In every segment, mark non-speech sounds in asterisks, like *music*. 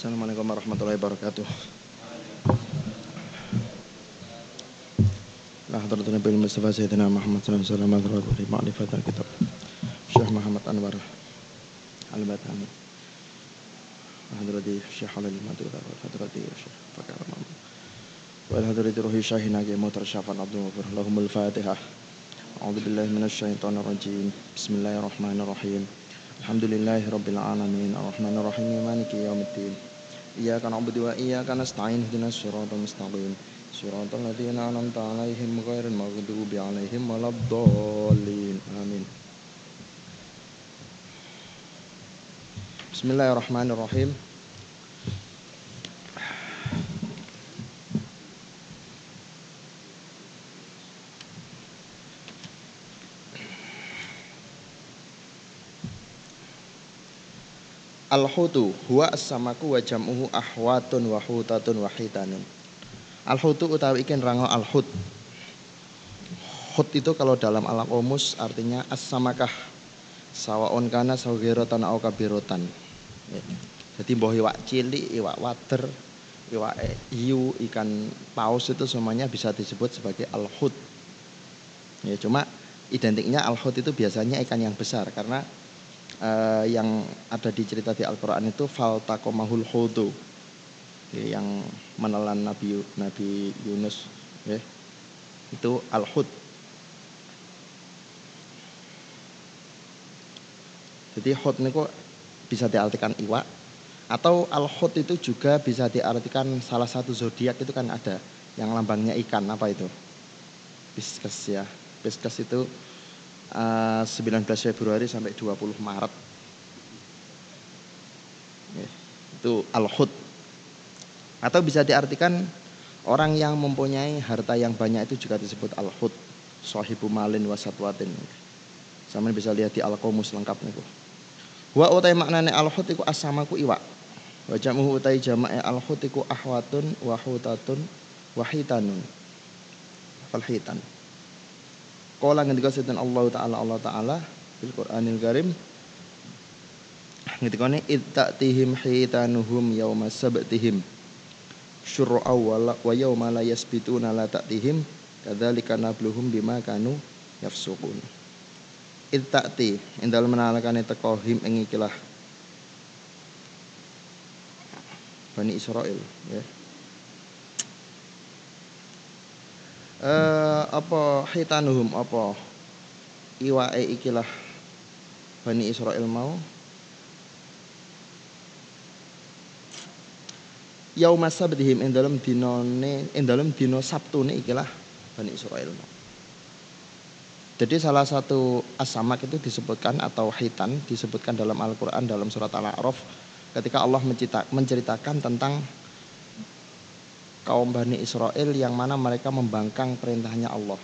Assalamualaikum warahmatullahi wabarakatuh. La hadratu Nabi Mustafa Sayyidina Muhammad sallallahu alaihi wasallam li ma'rifat kitab Syekh Muhammad Anwar Al-Batani. Hadrati Syekh Halil Madura wa hadrati Syekh Fakar Muhammad. Wa hadrati ruhi Syahina Ki Mutar Syafan Abdul Ghafur. Lahumul Fatihah. A'udzu billahi minasyaitonir rajim. Bismillahirrahmanirrahim. Alhamdulillahi rabbil alamin. Arrahmanir rahim. Maliki yaumiddin. إياك نعبد وإياك نستعين اهدنا الصراط المستقيم صراط الذين أنعمت عليهم غير المغضوب عليهم ولا الضالين آمين بسم الله الرحمن الرحيم Al-hutu huwa as-samaku wa jam'uhu ahwatun wa hutatun wa hitanun. Al-hutu utawi ikin rango al-hut. Hut itu kalau dalam alam omus artinya as-samakah. Sawaon kana sawirotan au kabirotan. Ya. Jadi mbah iwak cilik, iwak water, iwak hiu, ikan paus itu semuanya bisa disebut sebagai al-hut. Ya, cuma identiknya al-hut itu biasanya ikan yang besar karena uh, yang ada di cerita di Al-Quran itu faltakomahul hudu. Ya, yang menelan Nabi Nabi Yunus ya. itu al-hud. Jadi hud ini kok bisa diartikan iwa atau al-hud itu juga bisa diartikan salah satu zodiak itu kan ada yang lambangnya ikan apa itu? Pisces ya. Pisces itu 19 eh, Februari sampai 20 Maret. Itu al-hud. Atau bisa diartikan orang yang mempunyai harta yang banyak itu juga disebut al-hud. Sahibu malin wasatwatin. Sama bisa lihat di al-qomus lengkap nih. Wa utai maknane al-hud iku asamaku iwa. Wa jamuhu utai jama'i al-hud iku ahwatun wa hutatun wa hitanun. Kala ngendika sinten Allah taala Allah taala fil Qur'anil Karim. Ngendikane ittatihim hitanuhum yauma sabtihim. Syur'a wa wa yauma la yasbituna la ta'tihim. Kadzalika nabluhum bima kanu yafsukun ittati indal menalakane teko him ing ikilah Bani Israel ya eh, apa hitanuhum apa? Iwae ikilah Bani Israel mau. Yauma sabdihim ing dalem dinane ing dalem dina sabtune ikilah Bani Israel mau. Jadi salah satu asamak itu disebutkan atau hitan disebutkan dalam Al-Quran dalam surat Al-A'raf ketika Allah menceritakan tentang kaum Bani Israel yang mana mereka membangkang perintahnya Allah.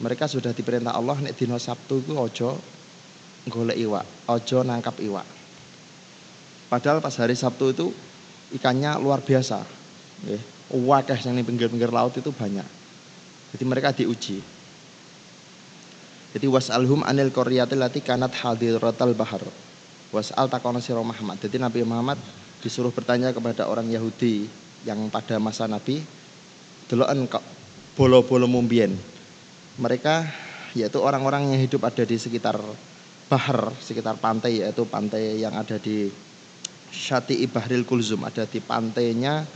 Mereka sudah diperintah Allah nek dino Sabtu itu ojo golek iwak, ojo nangkap iwak. Padahal pas hari Sabtu itu ikannya luar biasa. Nggih, wakeh yang di pinggir-pinggir laut itu banyak. Jadi mereka diuji. Jadi was'alhum anil qaryati lati kanat hadiratal bahar. Was'al takono sira Muhammad. Jadi Nabi Muhammad disuruh bertanya kepada orang Yahudi yang pada masa Nabi deloken kok bolo-bolo mumbien. Mereka yaitu orang-orang yang hidup ada di sekitar bahar, sekitar pantai yaitu pantai yang ada di Syati Bahril Kulzum, ada di pantainya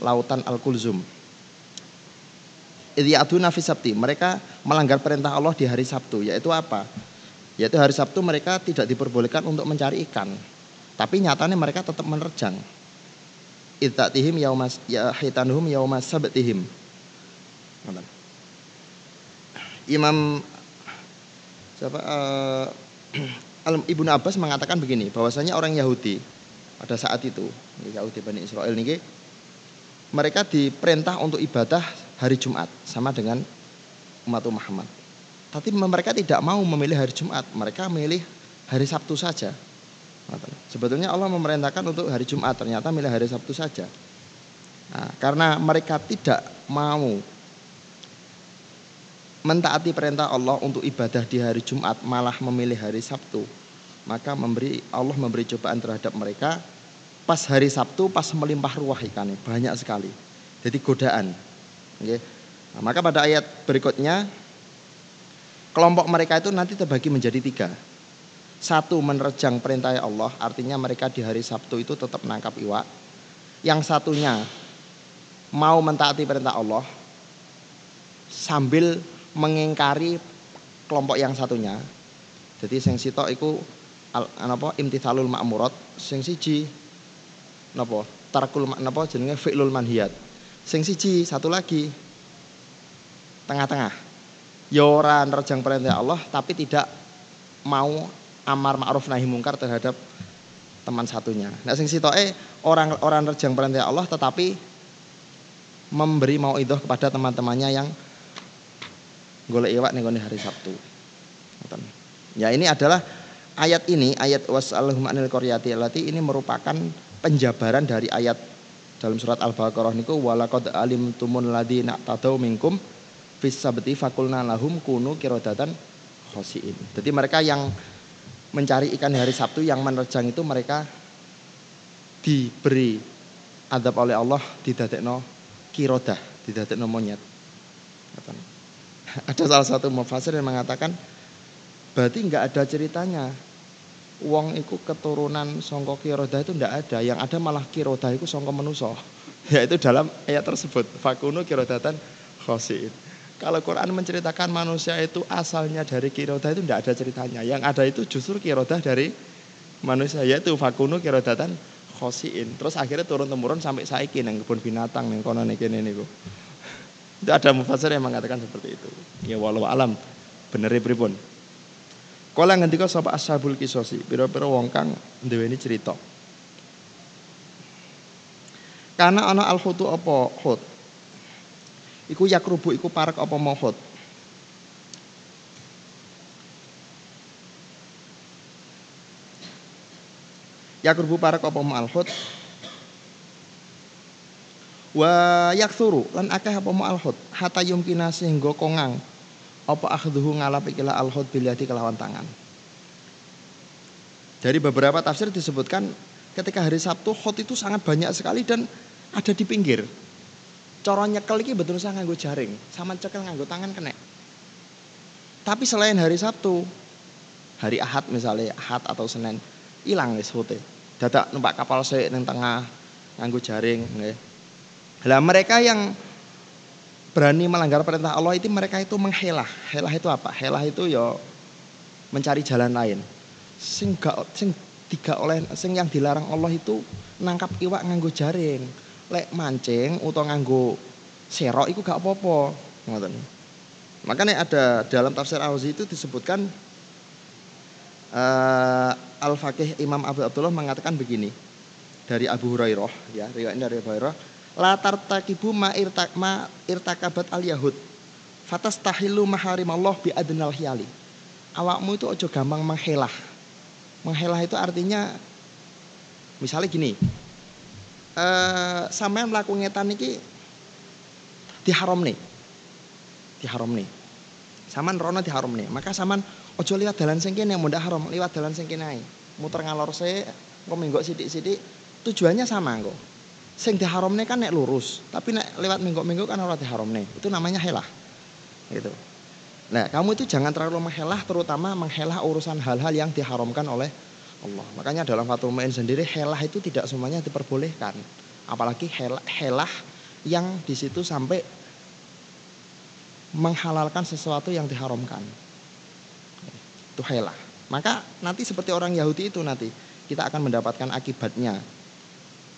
lautan Al Kulzum. Idiyaduna fi Sabti, mereka melanggar perintah Allah di hari Sabtu, yaitu apa? Yaitu hari Sabtu mereka tidak diperbolehkan untuk mencari ikan. Tapi nyatanya mereka tetap menerjang itatihim yaumas ya hitanuhum yaumas sabtihim. Imam siapa *clears throat* uh, Ibnu Abbas mengatakan begini bahwasanya orang Yahudi pada saat itu Yahudi Bani Israel ini mereka diperintah untuk ibadah hari Jumat sama dengan umat Muhammad. Tapi mereka tidak mau memilih hari Jumat, mereka memilih hari Sabtu saja. Sebetulnya Allah memerintahkan untuk hari Jumat, ternyata milih hari Sabtu saja. Nah, karena mereka tidak mau mentaati perintah Allah untuk ibadah di hari Jumat, malah memilih hari Sabtu, maka memberi Allah memberi cobaan terhadap mereka. pas hari Sabtu pas melimpah ruah ikannya banyak sekali. Jadi godaan. Oke. Nah, maka pada ayat berikutnya kelompok mereka itu nanti terbagi menjadi tiga. Satu menerjang perintah Allah, artinya mereka di hari Sabtu itu tetap menangkap iwak. Yang satunya mau mentaati perintah Allah sambil mengingkari kelompok yang satunya. Jadi sing sitok iku napa imtithalul ma'murat, sing siji napa tarkul napa jenenge fi'lul manhiyat. Sing siji satu lagi tengah-tengah. Ya ora nerjang perintah Allah tapi tidak mau amar ma'ruf nahi mungkar terhadap teman satunya. Nah sing sitoke orang orang nerjang perintah Allah tetapi memberi mau itu kepada teman-temannya yang golek iwak nih hari Sabtu. Ya ini adalah ayat ini ayat wasalhum anil qaryati ini merupakan penjabaran dari ayat dalam surat Al-Baqarah niku walaqad alimtumul ladina tadau minkum fis sabti fakulna lahum kunu kirodatan khosiin. Jadi mereka yang mencari ikan hari Sabtu yang menerjang itu mereka diberi adab oleh Allah didadekno kirodah, tidak monyet. *laughs* Ada salah satu mufasir yang mengatakan berarti nggak ada ceritanya. Wong itu keturunan songko kirodah itu ndak ada, yang ada malah kirodah *laughs* itu songko menuso. Yaitu dalam ayat tersebut, fakunu kirodatan khosin. Kalau Quran menceritakan manusia itu asalnya dari kirodah itu ndak ada ceritanya. Yang ada itu justru kirodah dari manusia yaitu fakunu kirodatan khosiin. Terus akhirnya turun temurun sampai saiki nang kebun binatang ning kono niki niku. *laughs* Itu ada mufasir yang mengatakan seperti itu. Ya walau alam bener pripun. Kala ngendika sapa ashabul kisosi, pira-pira wong kang duweni cerita. Karena ana al-hutu apa hut. Iku yakrubu iku parek apa mohut. Yakurbu para apa ma'alhut wa yaksuru lan akeh apa ma'alhut hatta yumkina sehingga kongang. Apa akhduhu ngalap ikilah alhut bilyadi kelawan tangan? Dari beberapa tafsir disebutkan ketika hari Sabtu hot itu sangat banyak sekali dan ada di pinggir cara nyekel iki betul saya nganggo jaring sama cekel nganggo tangan kena tapi selain hari Sabtu hari Ahad misalnya Ahad atau Senin hilang wis hote. Dadak numpak kapal sik ning tengah nganggo jaring nggih. Lah mereka yang berani melanggar perintah Allah itu mereka itu menghelah. Helah itu apa? Helah itu ya mencari jalan lain. Sing gak sing tiga oleh sing yang dilarang Allah itu nangkap iwak nganggo jaring. Lek mancing utawa nganggo serok itu gak apa-apa. Makanya ada dalam tafsir Auzi itu disebutkan uh, Al-Faqih Imam Abu Abdullah mengatakan begini dari Abu Hurairah ya riwayat dari Abu Hurairah la tartakibu ma, irtak, ma irtakabat al yahud fatas tahilu Allah bi adnal hiyali awakmu itu ojo gampang menghelah. Menghelah itu artinya misalnya gini eh, sampean melakukan ngetan iki diharam nih diharam nih saman rono diharam nih maka saman Ojo liwat dalan sing kene mundak haram, liwat dalan sing ae. Muter ngalor se, engko menggok sithik-sithik, tujuannya sama engko. Sing diharamne kan nek lurus, tapi nek lewat menggok-menggok kan ora diharamne. Itu namanya helah. Gitu. Nah, kamu itu jangan terlalu menghelah terutama menghelah urusan hal-hal yang diharamkan oleh Allah. Makanya dalam Fathul Mu'in sendiri helah itu tidak semuanya diperbolehkan. Apalagi helah, helah yang di situ sampai menghalalkan sesuatu yang diharamkan itu helah. Maka nanti seperti orang Yahudi itu nanti kita akan mendapatkan akibatnya.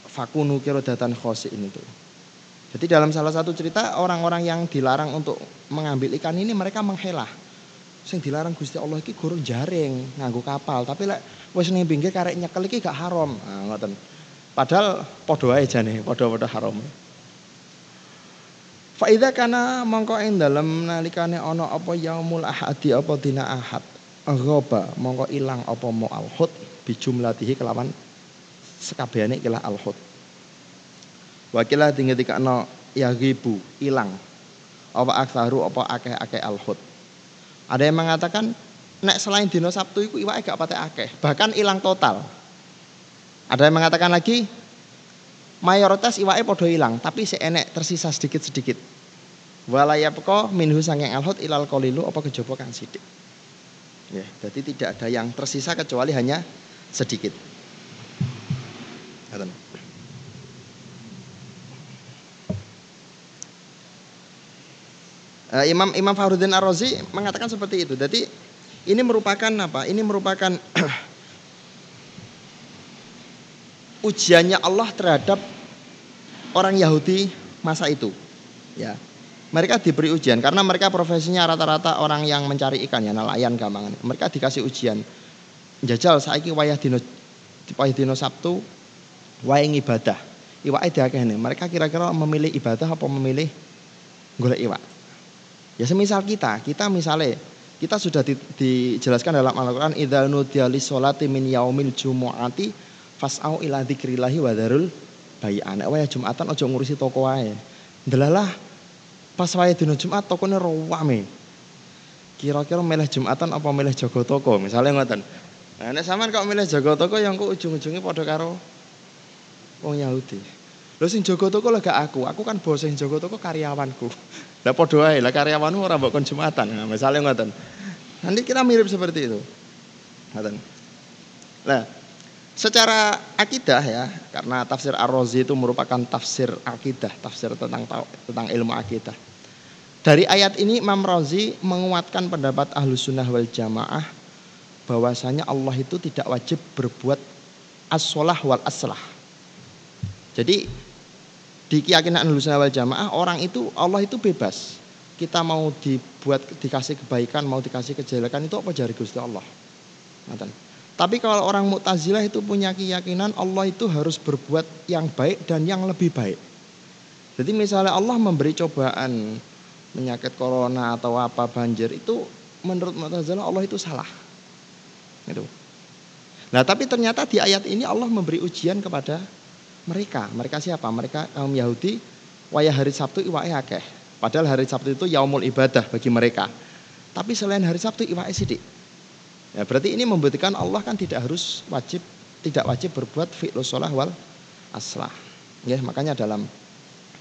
Fakunu kirodatan khosin itu. Jadi dalam salah satu cerita orang-orang yang dilarang untuk mengambil ikan ini mereka menghelah. Sing dilarang Gusti Allah iki guru jaring nganggo kapal, tapi lek wis ning pinggir karek nyekel iki gak haram. Nah, ngoten. Padahal padha wae jane, padha-padha haram. Faida kana mongko ing dalem nalikane ana apa yaumul ahadi apa dina ahad Aghaba mongko ilang apa mau alhut bijumlatihi kelawan sekabehane kila alhut. Wakilah tinggal no yagibu ilang apa aksaru apa akeh-akeh alhut. Ada yang mengatakan nek selain dino Sabtu itu iwake gak patek akeh, bahkan hilang total. Ada yang mengatakan lagi mayoritas iwake padha ilang, tapi si enek tersisa sedikit-sedikit. Walayapqa minhu sanging alhut ilal qalilu apa kejaba kang sithik. Ya, jadi tidak ada yang tersisa kecuali hanya sedikit. Uh, Imam Imam Fahrudin Ar-Razi mengatakan seperti itu. Jadi ini merupakan apa? Ini merupakan *clears throat* ujiannya Allah terhadap orang Yahudi masa itu. Ya. Mereka diberi ujian karena mereka profesinya rata-rata orang yang mencari ikan ya nelayan gampang. Mereka dikasih ujian. Jajal saiki wayah dino wayah dino Sabtu wayah ibadah. Iwake diakehne. Mereka kira-kira memilih ibadah apa memilih golek iwak. Ya semisal kita, kita misalnya kita sudah di, dijelaskan dalam Al-Qur'an idza nudiya lis-sholati min yaumil jumu'ati fas'au ila dzikrillahi wa dzarul bai'an. Wayah Jumatan aja ngurusi toko wae. Delalah pas wae dina Jumat tokone rame. Kira-kira milih Jumatan apa milih jaga toko? Misalnya ngoten. Nah, nek sampean kok milih jaga toko yang kok ujung-ujungnya padha karo wong Yahudi. Lho sing jaga toko lah gak aku. Aku kan bos sing jaga toko karyawanku. *laughs* Lah padha wae, lah karyawanmu ora mbok kon Jumatan. Nah, misalnya ngoten. Nanti kita mirip seperti itu. Ngoten. Nah, secara akidah ya, karena tafsir Ar-Razi itu merupakan tafsir akidah, tafsir tentang tentang ilmu akidah. Dari ayat ini Imam Razi menguatkan pendapat ahlu sunnah wal jamaah bahwasanya Allah itu tidak wajib berbuat as-solah wal aslah. Jadi di keyakinan Ahlussunnah wal Jamaah orang itu Allah itu bebas. Kita mau dibuat dikasih kebaikan, mau dikasih kejelekan itu apa jari Gusti Allah. Tapi kalau orang Mu'tazilah itu punya keyakinan Allah itu harus berbuat yang baik dan yang lebih baik. Jadi misalnya Allah memberi cobaan penyakit corona atau apa banjir itu menurut Mu'tazilah Allah itu salah. Itu. Nah, tapi ternyata di ayat ini Allah memberi ujian kepada mereka. Mereka siapa? Mereka kaum Yahudi wayah hari Sabtu iwake akeh. Padahal hari Sabtu itu yaumul ibadah bagi mereka. Tapi selain hari Sabtu iwake sidik. Ya, berarti ini membuktikan Allah kan tidak harus wajib tidak wajib berbuat fi'lus sholah wal aslah. Ya, makanya dalam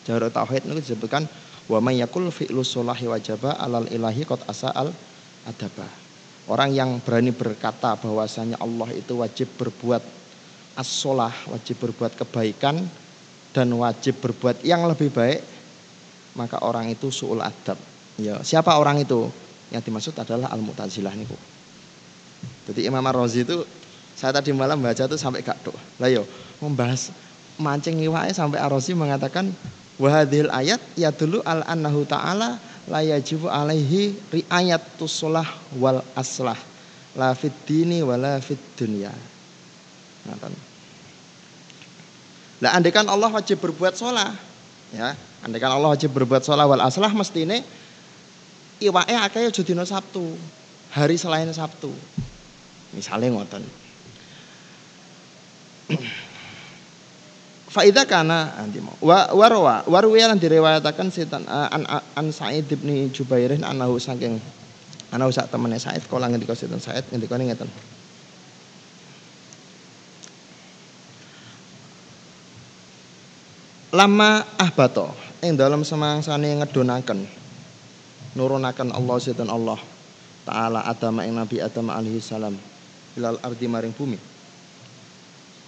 Jawahir Tauhid itu disebutkan wa may yakul fi'lus sholahi wajaba alal ilahi qad asa'al adaba. Orang yang berani berkata bahwasanya Allah itu wajib berbuat as-solah, wajib berbuat kebaikan dan wajib berbuat yang lebih baik, maka orang itu su'ul adab. Ya, siapa orang itu? Yang dimaksud adalah al-mu'tazilah niku. Jadi Imam Ar-Razi itu saya tadi malam baca tuh sampai gak. Lah yo membahas mancing iwake sampai Ar-Razi mengatakan wahadil ayat ya dulu al annahu ta'ala la yajibu alaihi riayatus sholah wal aslah la fid dini wala fid. Nah, andekan Allah wajib berbuat sholat, ya, andekan Allah wajib berbuat sholat wal aslah mesti ini iwake akeh aja Sabtu, hari selain Sabtu. Misalnya ngoten. *clears throat* Faidah kana anti mau. Wa warwa warwiya lan direwayataken setan an, an Sa'id bin Jubairin anahu saking anahu sak temene Sa'id kala ngendika setan Sa'id ngendika ngeten. Lama ahbato ing dalam semangsane ngedonaken nurunaken Allah sinten Allah taala Adam ing Nabi Adam alaihi salam ilal ardi maring bumi.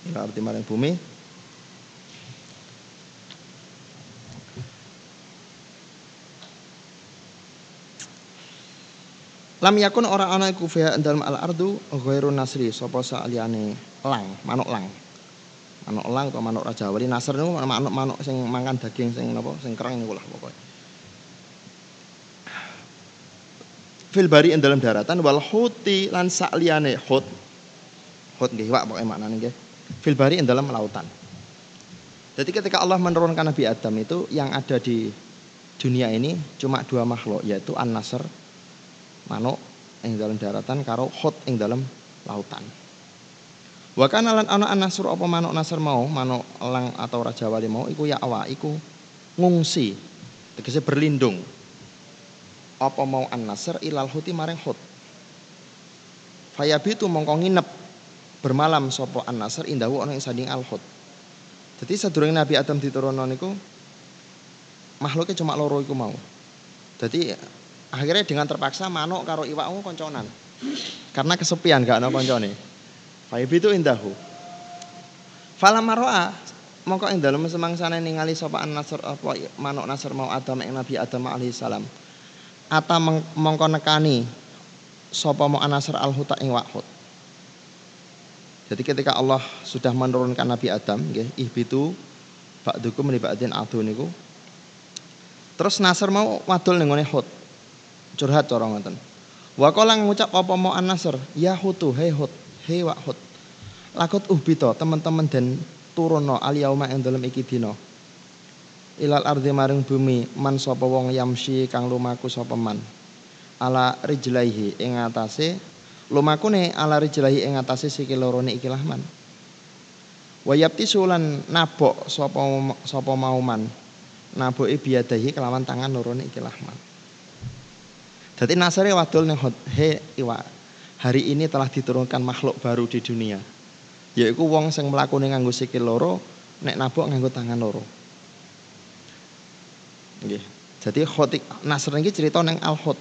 Ilal ardi maring bumi. Lam yakun orang ana iku dalam al ardu ghairu nasri sapa saliyane lang manuk lang manuk elang atau manuk raja wali nasr niku manuk-manuk sing mangan daging sing napa sing kereng niku lah pokoknya fil bari dalam daratan wal huti lan sakliyane hut. Hut nggih wak pokoke maknane nggih. Fil bari dalam lautan. Jadi ketika Allah menurunkan Nabi Adam itu yang ada di dunia ini cuma dua makhluk yaitu an-nasr manuk yang dalam daratan karo hut yang dalam lautan Wa kana lan ana anasur apa manuk nasr mau, manuk elang atau raja wali mau iku ya awa iku ngungsi. Tegese berlindung. Apa mau an-nasr ilal huti maring hut. Fayabitu mongko nginep bermalam sapa an-nasr indahu ana ing sanding al-hut. Jadi sedurunge Nabi Adam diturunno niku makhluknya cuma loro iku mau. Jadi akhirnya dengan terpaksa manuk karo iwakmu konconan. Karena kesepian gak ana koncone. Faibi itu indahu. Fala maroa mongko ing dalem semangsane ningali sapa an-nasr apa manuk nasr mau Adam ing Nabi Adam alaihi salam. Ata mongko nekani sapa mau an-nasr al-huta ing wahud. Jadi ketika Allah sudah menurunkan Nabi Adam nggih ihbitu ba'dukum li ba'din adu niku. Terus Nasr mau wadul ning ngene Hud. Curhat cara ngoten. Wa qala ngucap apa mau An-Nasr, ya Hutu, hei Hud, hei wa Hud. Lakot uhbito teman-teman dan turunno al yauma ing dalem iki dina. Ilal ardi maring bumi man sapa wong yamsi kang lumaku sapa man. Ala rijlaihi ing atase lumakune ala rijlaihi ing atase sikil lorone iki lahman. Wayapti sulan nabok sapa sapa mauman. Naboke biadahi kelawan tangan lorone iki lahman. Jadi Nasari wadul ning he iwa. Hari ini telah diturunkan makhluk baru di dunia. Yaiku wong sing mlakune nganggo sikil loro, nek nabok nganggo tangan loro. Nggih. Jadi khotik Nasr iki cerita ning Al-Hud.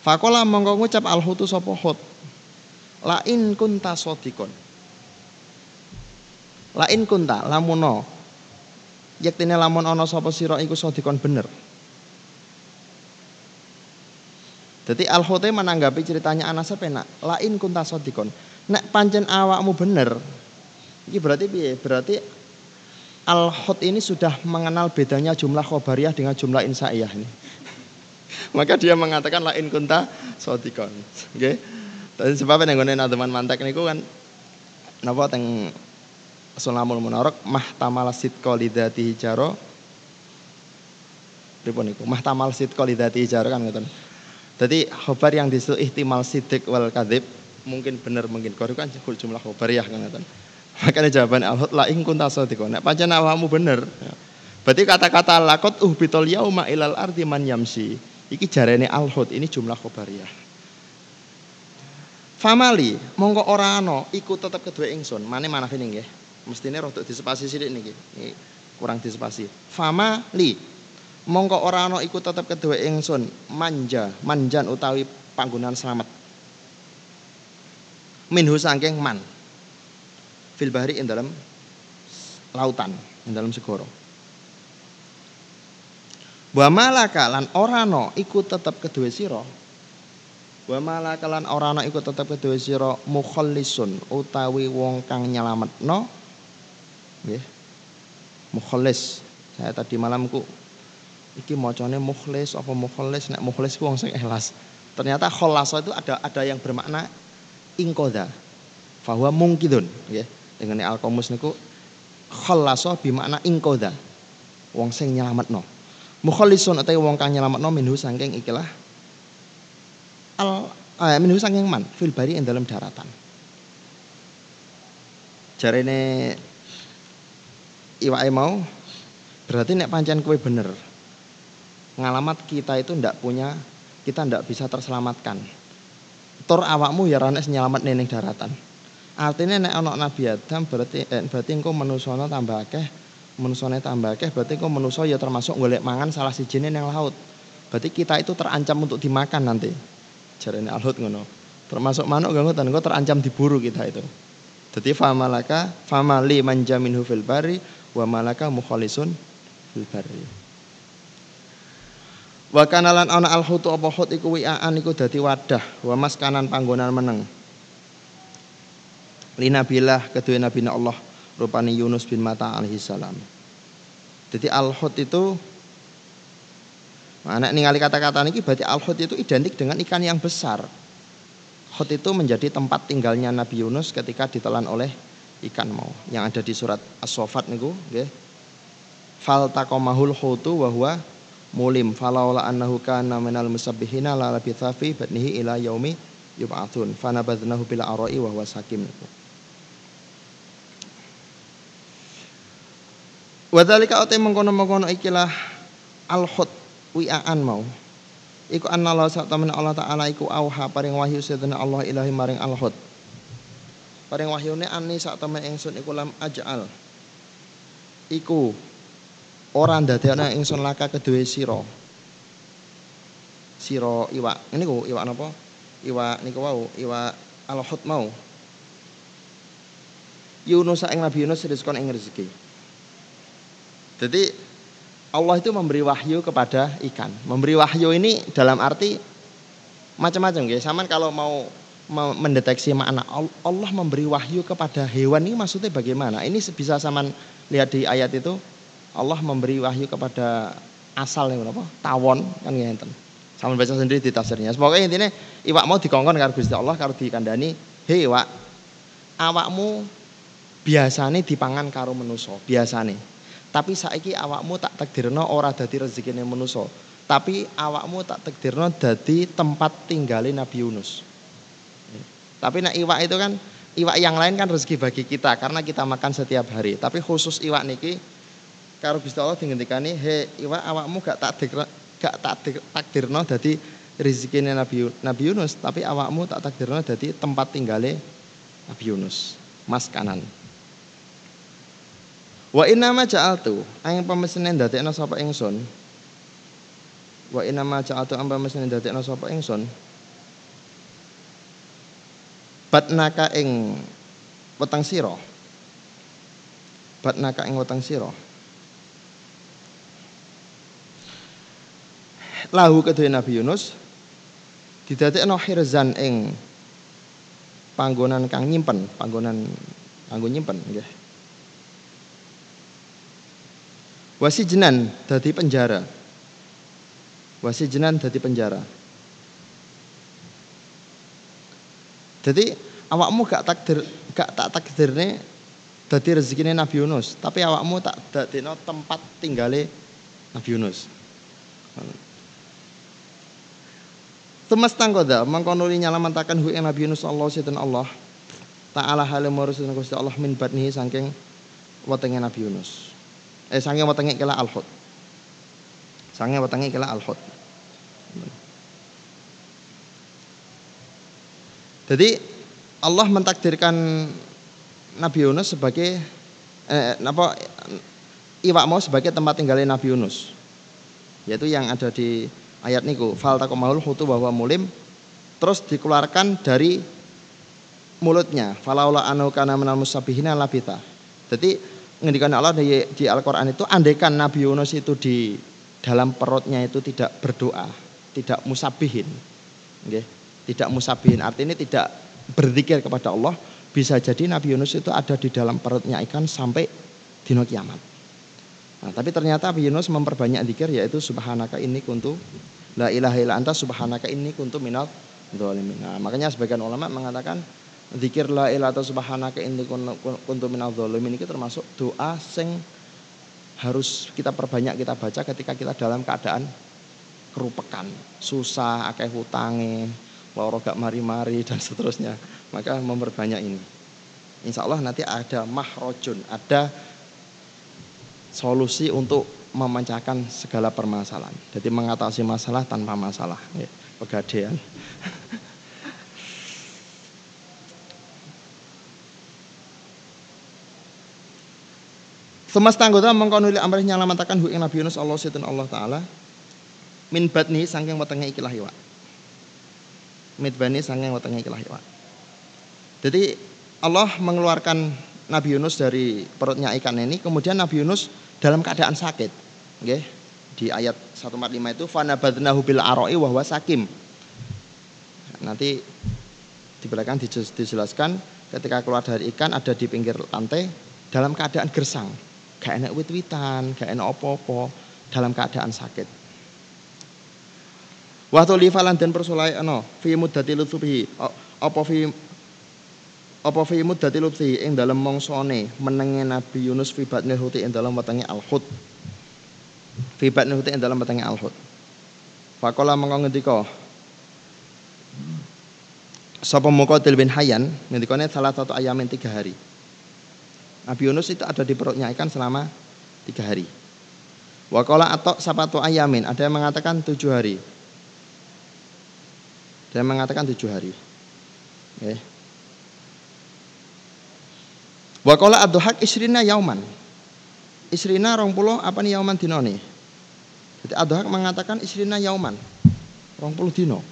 Fakola mongko ngucap Al-Hutu sapa Hud. La in kunta sodikon. La in kunta lamuno. Yektine lamun ana sapa sira iku sodikon bener. Jadi al menanggapi ceritanya Anas penak. Lain kunta sodikon. Nek pancen awakmu bener. Ini berarti piye? Berarti al ini sudah mengenal bedanya jumlah khobariyah dengan jumlah insaiyah ini. *laughs* Maka dia mengatakan lain kunta sodikon. Oke. Okay? Dan sebabnya yang gue teman mantek niku kan napa teng Sulamul Munarok mahtamal sidqa lidati jaro Pripun niku? Mahtamal sidqa lidati jaro kan ngoten. Jadi khobar yang disebut ihtimal sidik wal kadib mungkin benar mungkin kau kan jumlah khobar ya kan Makanya jawaban al-hud la ing kunta sadiqon. Nek pancen awakmu bener. Berarti kata-kata lakot uhbitul yauma ilal ardi man yamsi. Iki jarene al-hud ini jumlah khobariyah. Famali monggo ora ana iku tetep kedua ingsun. Mana ini nggih. Mestine rodok disepasi sithik niki. Kurang disepasi. Famali mongko ora ana iku tetep kedua ingsun manja manjan utawi panggonan selamat minhu sangking man. Fil bahri ing dalam lautan ing dalam segoro wa malaka lan ora ana iku tetep kedua sira. Wa malaka lan ora ana iku tetep kedua sira mukhallisun utawi wong kang nyelametno. Nggih. Mukhallis. Saya tadi malamku iki macane mukhlis apa mukhlis nek mukhlis ku wong sing ikhlas. Ternyata kholasa itu ada ada yang bermakna ingkoda. Bahwa mungkidun ya dengan alkomus niku kholasa bermakna ingkoda. Wong sing nyelametno. Mukhlisun atau wong kang nyelametno minhu saking ikilah al eh, minhu saking man fil bari ing dalam daratan. Jarene iwake mau berarti nek pancen kowe bener ngalamat kita itu ndak punya kita ndak bisa terselamatkan. Tur awakmu ya rane nyelamat neneng daratan. Artinya nek ana Nabi Adam berarti eh, berarti engko menusana tambah akeh, menusane tambah akeh berarti engko menusa ya termasuk golek mangan salah sijine yang laut. Berarti kita itu terancam untuk dimakan nanti. Jarene Al-Hud ngono. Termasuk manuk gak ngoten, engko terancam diburu kita itu. Jadi famalaka famali manjaminhu fil bari wa malaka mukhalisun fil bari. Wa kanalan ana al hutu apa hut iku wi'aan iku dadi wadah wa maskanan panggonan meneng. Linabilah kedua Nabi Allah rupani Yunus bin Mata alaihi salam. Jadi al hut itu Anak ningali kata-kata ini berarti al hut itu identik dengan ikan yang besar. Hut itu menjadi tempat tinggalnya Nabi Yunus ketika ditelan oleh ikan mau yang ada di surat As-Sofat niku nggih. Fal taqamahul hutu wa huwa mulim. Falaula annahu kana minal musabbihina la labitha fi batnihi ila yaumi yub'atsun fanabadnahu bil arai wa huwa sakim. Wadhalika ote mengkono-mengkono ikilah al-khut wi'aan mau. Iku anna Allah Allah Ta'ala iku auha paring wahyu sedana Allah ilahi maring al-khut. Paring wahyune ani sak temen ingsun iku lam aj'al. Iku ora ndadekno ingsun laka kedue sira. Sira iwak. Ini ku iwak napa? Iwak niku wau iwak alhut mau. Yunus ing Nabi Yunus rizkon ing rezeki. Jadi Allah itu memberi wahyu kepada ikan. Memberi wahyu ini dalam arti macam-macam guys Saman kalau mau mendeteksi makna Allah memberi wahyu kepada hewan ini maksudnya bagaimana? Ini bisa sama lihat di ayat itu Allah memberi wahyu kepada asal yang apa? Tawon kan ngenten. Sama baca sendiri di tafsirnya. Semoga intinya iwak mau dikongkon karo Gusti Allah karo dikandani, "Hei iwak, awakmu biasane dipangan karo menuso, biasane. Tapi saiki awakmu tak takdirno ora dadi rezekine menuso, tapi awakmu tak takdirno dadi tempat tinggalin Nabi Yunus." Tapi nak iwak itu kan iwak yang lain kan rezeki bagi kita karena kita makan setiap hari. Tapi khusus iwak niki karo Gusti Allah dingendikani, "He iwak awakmu gak tak gak tak takdirno dadi rezekine Nabi Nabi Yunus, tapi awakmu tak takdirno dadi tempat tinggale Nabi Yunus, mas kanan." Wa inna ma ja'altu ayang pemesenen dadekno sapa ingsun. Wa inna ma ja'altu ang pemesenen dadekno sapa ingsun batnaka ing weteng sira batnaka ing weteng sira lahu kedue Nabi Yunus didadekno hirzan ing panggonan kang nyimpen panggonan kanggo nyimpen nggih. Wasijenan dadi penjara. Wasijenan dadi penjara. Jadi awakmu gak takdir gak tak takdirne dadi rezekine Nabi Yunus, tapi awakmu tak dadekno tempat tinggale Nabi Yunus. Temas tanggoda mangko nuli nyalamantaken hu ing Nabi Yunus Allah sinten Allah. Ta'ala hale marusun Gusti Allah min batnihi saking wetenge Nabi Yunus. Eh saking wetenge kela Al-Hud. Saking wetenge kela Al-Hud. Jadi Allah mentakdirkan Nabi Yunus sebagai eh, apa iwak mau sebagai tempat tinggalnya Nabi Yunus. Yaitu yang ada di ayat niku fal takomahul hutu bahwa mulim terus dikeluarkan dari mulutnya falaula anu kana minal musabihina labita. Jadi ngendikan Allah di, di Al-Qur'an itu andaikan Nabi Yunus itu di dalam perutnya itu tidak berdoa, tidak musabihin. Okay tidak musabihin artinya tidak berzikir kepada Allah bisa jadi Nabi Yunus itu ada di dalam perutnya ikan sampai dino kiamat. Nah, tapi ternyata Nabi Yunus memperbanyak zikir yaitu subhanaka ini kuntu la ilaha illa anta subhanaka ini kuntu minal dzalimin. Nah, makanya sebagian ulama mengatakan zikir la ilaha atau subhanaka ini kuntu minal dzalimin ini termasuk doa sing harus kita perbanyak kita baca ketika kita dalam keadaan kerupekan, susah, akeh hutange, loro gak mari-mari *laughs* dan seterusnya. Maka memperbanyak ini. Insya Allah nanti ada mahrojun, ada solusi untuk memecahkan segala permasalahan. Jadi mengatasi masalah tanpa masalah. Ya, pegadean. *laughs* Semesta anggota mengkonuli amrih nyalamatakan hu Nabi Yunus Allah Sayyidun Allah Ta'ala min batni sangking wetenge ikilah iwak mitbani sanging wetenge ikilah iwak. Jadi Allah mengeluarkan Nabi Yunus dari perutnya ikan ini, kemudian Nabi Yunus dalam keadaan sakit. Okay? Di ayat 145 itu fanabadnahu bil aroi wahwa sakim. Nanti di belakang dijelaskan ketika keluar dari ikan ada di pinggir lantai dalam keadaan gersang. Gak enak wit-witan, gak enak opo-opo, dalam keadaan sakit. Wa tulifa lan den persolai ana fi muddati lutfi apa fi apa fi muddati lutfi ing dalem mongsone menenge Nabi Yunus fi batnil huti ing dalem wetenge al-hut fi batnil huti ing dalem wetenge al-hut Fakola mengko ngendika Sapa Muqatil bin Hayyan ngendikane salah satu ayamin tiga hari Nabi Yunus itu ada di perutnya ikan selama tiga hari. Wakola atau sapatu ayamin ada yang mengatakan tujuh hari. Saya mengatakan tujuh hari. Okay. Wakola ad isrina yauman. isrina rong puluh apa nih yauman dino nih. Jadi Adhak mengatakan isrina yauman rong puluh dino.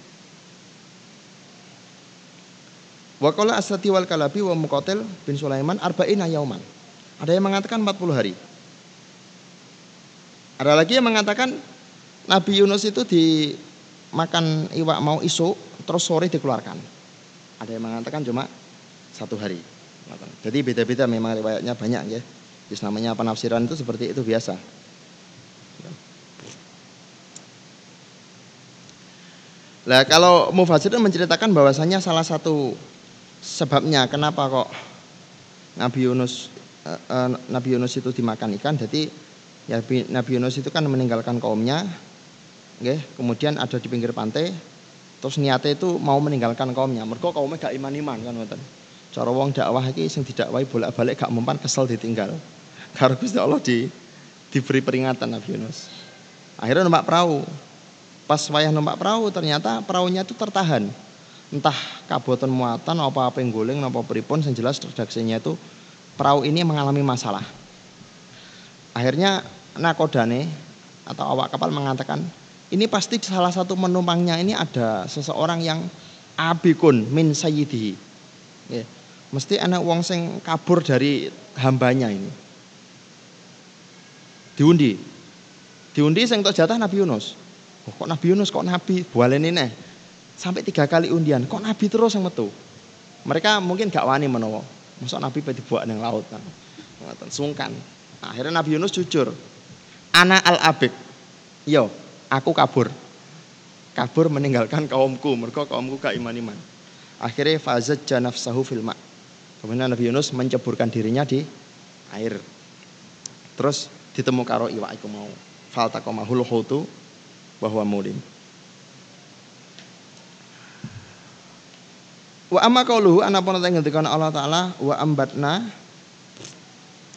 Wakola asrati wal kalabi wa mukotel bin Sulaiman arba'ina yauman. Ada yang mengatakan 40 hari. Ada lagi yang mengatakan Nabi Yunus itu dimakan iwak mau isu terus sore dikeluarkan. Ada yang mengatakan cuma satu hari. Jadi beda-beda memang riwayatnya banyak ya. Jadi namanya penafsiran itu seperti itu biasa. Nah kalau Mufasir menceritakan bahwasanya salah satu sebabnya kenapa kok Nabi Yunus uh, uh, Nabi Yunus itu dimakan ikan. Jadi ya Nabi Yunus itu kan meninggalkan kaumnya okay, kemudian ada di pinggir pantai terus niatnya itu mau meninggalkan kaumnya. Mereka kaumnya gak iman-iman kan cara wong dakwah iki sing didakwahi bolak-balik gak mempan kesel ditinggal. Karena Gusti Allah di diberi peringatan Nabi Yunus. Akhirnya numpak perahu. Pas wayah numpak perahu ternyata perahunya itu tertahan. Entah kabuatan muatan apa apa yang guling apa pripun yang jelas redaksinya itu perahu ini mengalami masalah. Akhirnya nakodane atau awak kapal mengatakan ini pasti salah satu penumpangnya ini ada seseorang yang abikun min sayyidihi. Ya. Mesti anak wong sing kabur dari hambanya ini diundi diundi sing jatah Nabi Yunus oh, kok Nabi Yunus kok Nabi bualen ini Sampai tiga kali undian, kok Nabi terus yang metu? Mereka mungkin gak wani menowo. Masuk Nabi pada buat yang laut kan. Sungkan. Akhirnya Nabi Yunus jujur. Ana al abik. Yo, aku kabur. Kabur meninggalkan kaumku. Mereka kaumku gak iman-iman. Akhirnya fazat janaf sahu filma. Kemudian Nabi Yunus menceburkan dirinya di air. Terus ditemu karo iwa iku mau. Faltakomahul hutu bahwa mulim. Wa amma qauluhu anapun ta ngendikane Allah taala wa ambatna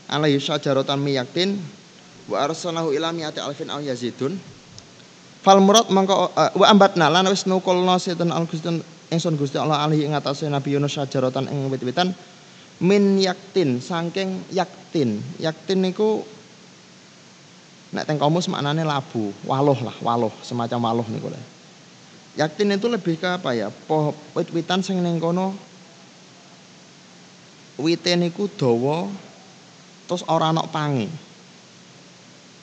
alaihi syajaratan miyaktin wa arsalnahu ila mi'ati alfin aw yazidun fal murad mangko uh, wa ambatna lan wis nukulna setan al Gusti ingsun Gusti Allah alaihi ing atase Nabi Yunus syajaratan ing wit-witan min yaktin saking yaktin yaktin niku nek teng komus maknane labu waloh lah waloh semacam waloh niku lah Yaktin itu lebih ke apa ya? Poh wit-witan sing ning kono wite niku dawa terus ora ana pange.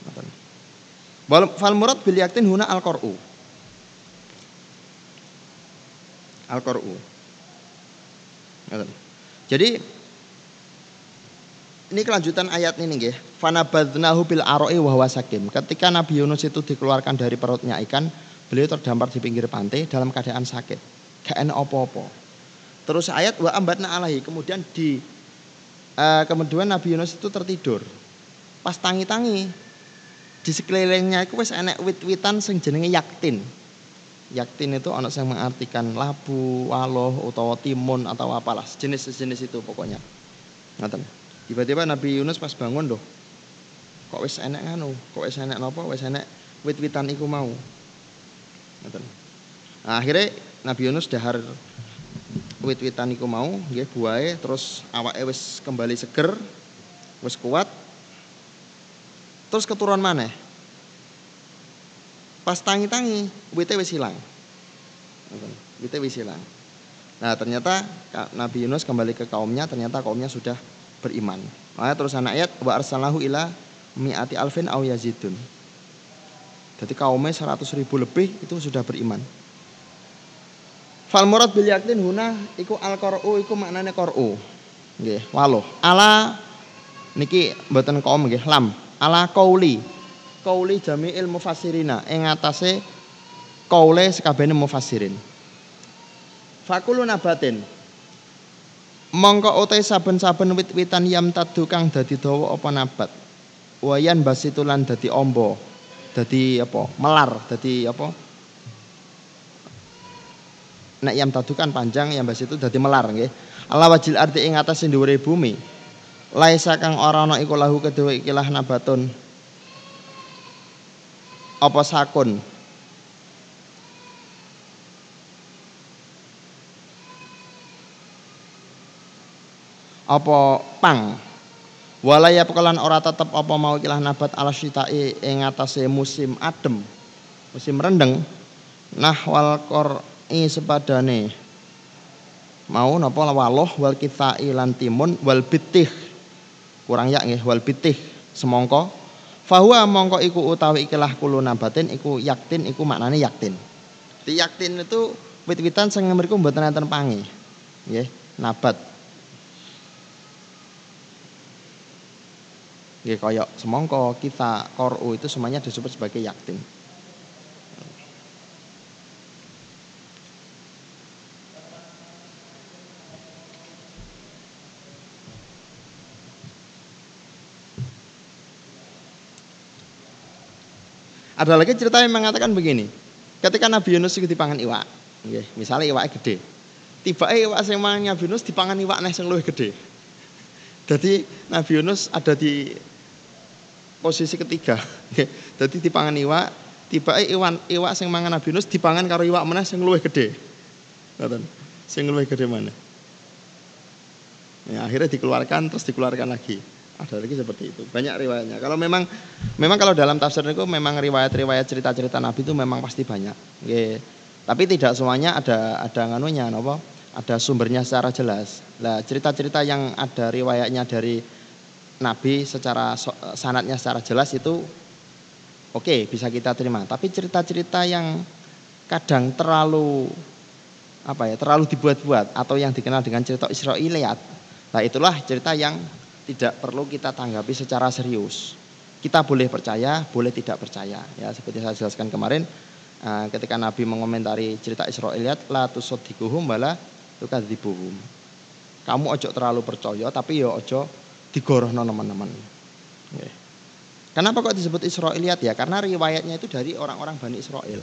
Ngoten. Fal murad bil yaktin huna al qur'u. Al qur'u. Jadi ini kelanjutan ayat ini nggih. Fanabadnahu bil aroi wa sakim. Ketika Nabi Yunus itu dikeluarkan dari perutnya ikan, Beliau terdampar di pinggir pantai dalam keadaan sakit. Gak enak opo-opo. Terus ayat wa ambatna alahi. Kemudian di uh, kemudian Nabi Yunus itu tertidur. Pas tangi-tangi di sekelilingnya itu wis enek wit-witan sing jenenge yaktin. Yaktin itu anak yang mengartikan labu, waloh, utawa timun atau apalah sejenis-sejenis itu pokoknya. Ngaten. Tiba-tiba Nabi Yunus pas bangun doh. Kok wis enek nganu? Kok wis enek napa? Wis enek wit-witan iku mau. Nah, akhirnya Nabi Yunus dahar wit-witan iku mau nggih buahe terus awake wis kembali seger, wis kuat. Terus keturun mana? Pas tangi-tangi, witnya wis hilang. Witnya wis hilang. Nah ternyata Nabi Yunus kembali ke kaumnya, ternyata kaumnya sudah beriman. Nah, terus anak ayat wa arsalahu ila mi'ati alfin au yazidun. Jadi kaumnya 100 ribu lebih itu sudah beriman. Fal murad bil yaktin huna iku al qur'u iku maknane qur'u. Nggih, waloh. Ala niki mboten kaum nggih, lam. Ala qauli. Qauli jami'il mufassirina ing atase qaule sekabehane mufassirin. Fakulu nabatin. Mongko utai saben-saben wit-witan yam tadu kang dadi dawa apa nabat. Wayan basitulan dadi ombo jadi apa? Melar jadi apa? Nek yam tadu kan panjang yang bas itu jadi melar nggih. Allah wajil arti ing atas dhuwure bumi. Laisa kang ora ana iku lahu kedua ikilah nabatun. Apa sakun apa pang Walaya pekelan ora tetep apa mau ikilah nabat ala syitai ing atase musim adem. Musim rendeng. Nah wal qori sepadane mau napa waloh wal kitai lan timun wal bitih. Kurang ya nggih wal bitih semongko. Fahuwa mongko iku utawi ikilah kulo nabatin iku yaktin iku maknane yaktin. Di yaktin itu wit-witan sing mriku mboten enten pangi. Nggih, nabat Nggih kaya semongko, kita, koru itu semuanya disebut sebagai yaktin. Ada lagi cerita yang mengatakan begini. Ketika Nabi Yunus itu dipangan iwak, misalnya iwaknya gede. Tiba iwak sing mangan Nabi Yunus dipangan iwak sing luwih gede. Jadi Nabi Yunus ada di posisi ketiga. Jadi dipangan iwak, tiba iwan iwak sing mangan Nabi Yunus dipangan karo iwak mana sing luwih gede. Ngoten. Sing luwih gede mana? Ya, akhirnya dikeluarkan terus dikeluarkan lagi. Ada lagi seperti itu. Banyak riwayatnya. Kalau memang memang kalau dalam tafsir itu memang riwayat-riwayat cerita-cerita Nabi itu memang pasti banyak. Oke. Tapi tidak semuanya ada ada nganunya napa? Ada sumbernya secara jelas. Lah cerita-cerita yang ada riwayatnya dari Nabi secara sanatnya secara jelas itu oke okay, bisa kita terima. Tapi cerita-cerita yang kadang terlalu apa ya terlalu dibuat-buat atau yang dikenal dengan cerita Israiliyat. Nah itulah cerita yang tidak perlu kita tanggapi secara serius. Kita boleh percaya, boleh tidak percaya. Ya seperti saya jelaskan kemarin eh, ketika Nabi mengomentari cerita Israiliyat la tusaddiquhum wala tukadzibuhum. Kamu ojo terlalu percaya tapi ya ojo digorohno teman-teman. Kenapa kok disebut Israiliyat ya? Karena riwayatnya itu dari orang-orang Bani Israel.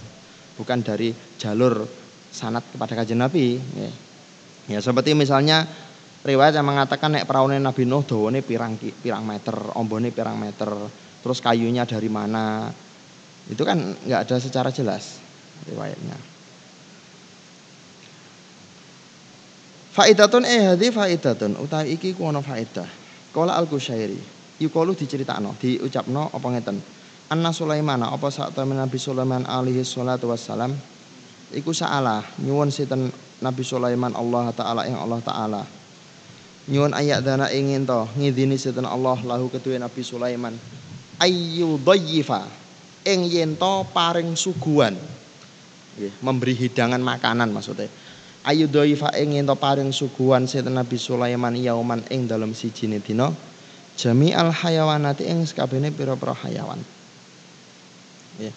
Bukan dari jalur sanat kepada kajian Nabi. Ya, seperti misalnya riwayat yang mengatakan nek peraune Nabi Nuh dawane pirang pirang meter, ombone pirang meter, terus kayunya dari mana. Itu kan nggak ada secara jelas riwayatnya. Faidatun eh hadi faidatun utawi iki ku ana faidah. Kala Al-Qusyairi, yukalu diceritakno, diucapno apa ngeten. Anna Sulaiman apa temen Nabi Sulaiman alaihi salatu wassalam iku saala nyuwun sinten Nabi Sulaiman Allah taala ing Allah taala. Nyuwun ayat dana ingin to ngidini sinten Allah lahu kedue Nabi Sulaiman ayu dhayyifa ing yen paring suguhan. memberi hidangan makanan maksudnya ayu dhaifa ing ento paring suguhan sinten Nabi Sulaiman yauman ing dalem sijine dina jami al hayawanati ing sakabehane pira-pira hayawan. Ya.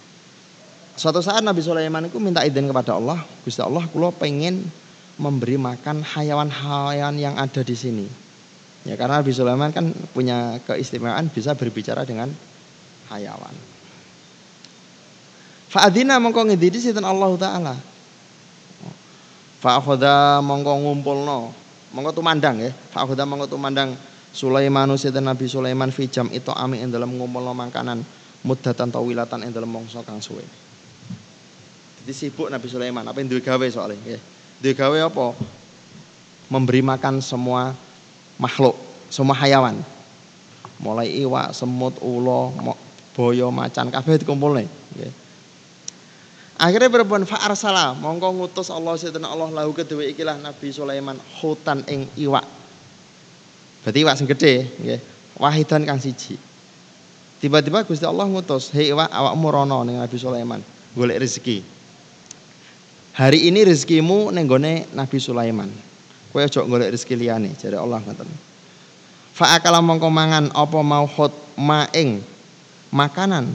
Suatu saat Nabi Sulaiman itu minta izin kepada Allah, Gusti Allah, kula pengen memberi makan hayawan-hayawan yang ada di sini. Ya karena Nabi Sulaiman kan punya keistimewaan bisa berbicara dengan hayawan. Fa'adina mongko ngidini Allah taala. Fa'akhoda mongko ngumpulno. Mongko tumandang ya. Fa'akhoda mongko tumandang Sulaiman usidan Nabi Sulaiman fi jam itu ami ing dalam ngumpulno makanan mudatan tawilatan ing dalam mongso kang suwe. Jadi sibuk Nabi Sulaiman, apa yang duwe gawe soalnya ya. Duwe gawe apa? Memberi makan semua makhluk, semua hayawan. Mulai iwak, semut, ulo, boyo, macan kabeh dikumpulne, nggih. Akhirnya berbuat fa'ar salah, mongko ngutus Allah sedana Allah lahu kedua ikilah Nabi Sulaiman hutan ing iwak. Berarti iwak sing gede, nggih. Wahidan kang siji. Tiba-tiba Gusti Allah ngutus, "Hei iwak, awakmu rono ning Nabi Sulaiman, golek rezeki." Hari ini rezekimu ning gone Nabi Sulaiman. Kowe aja golek rezeki liyane, jare Allah ngoten. Fa akala mongko mangan apa mau khut maing makanan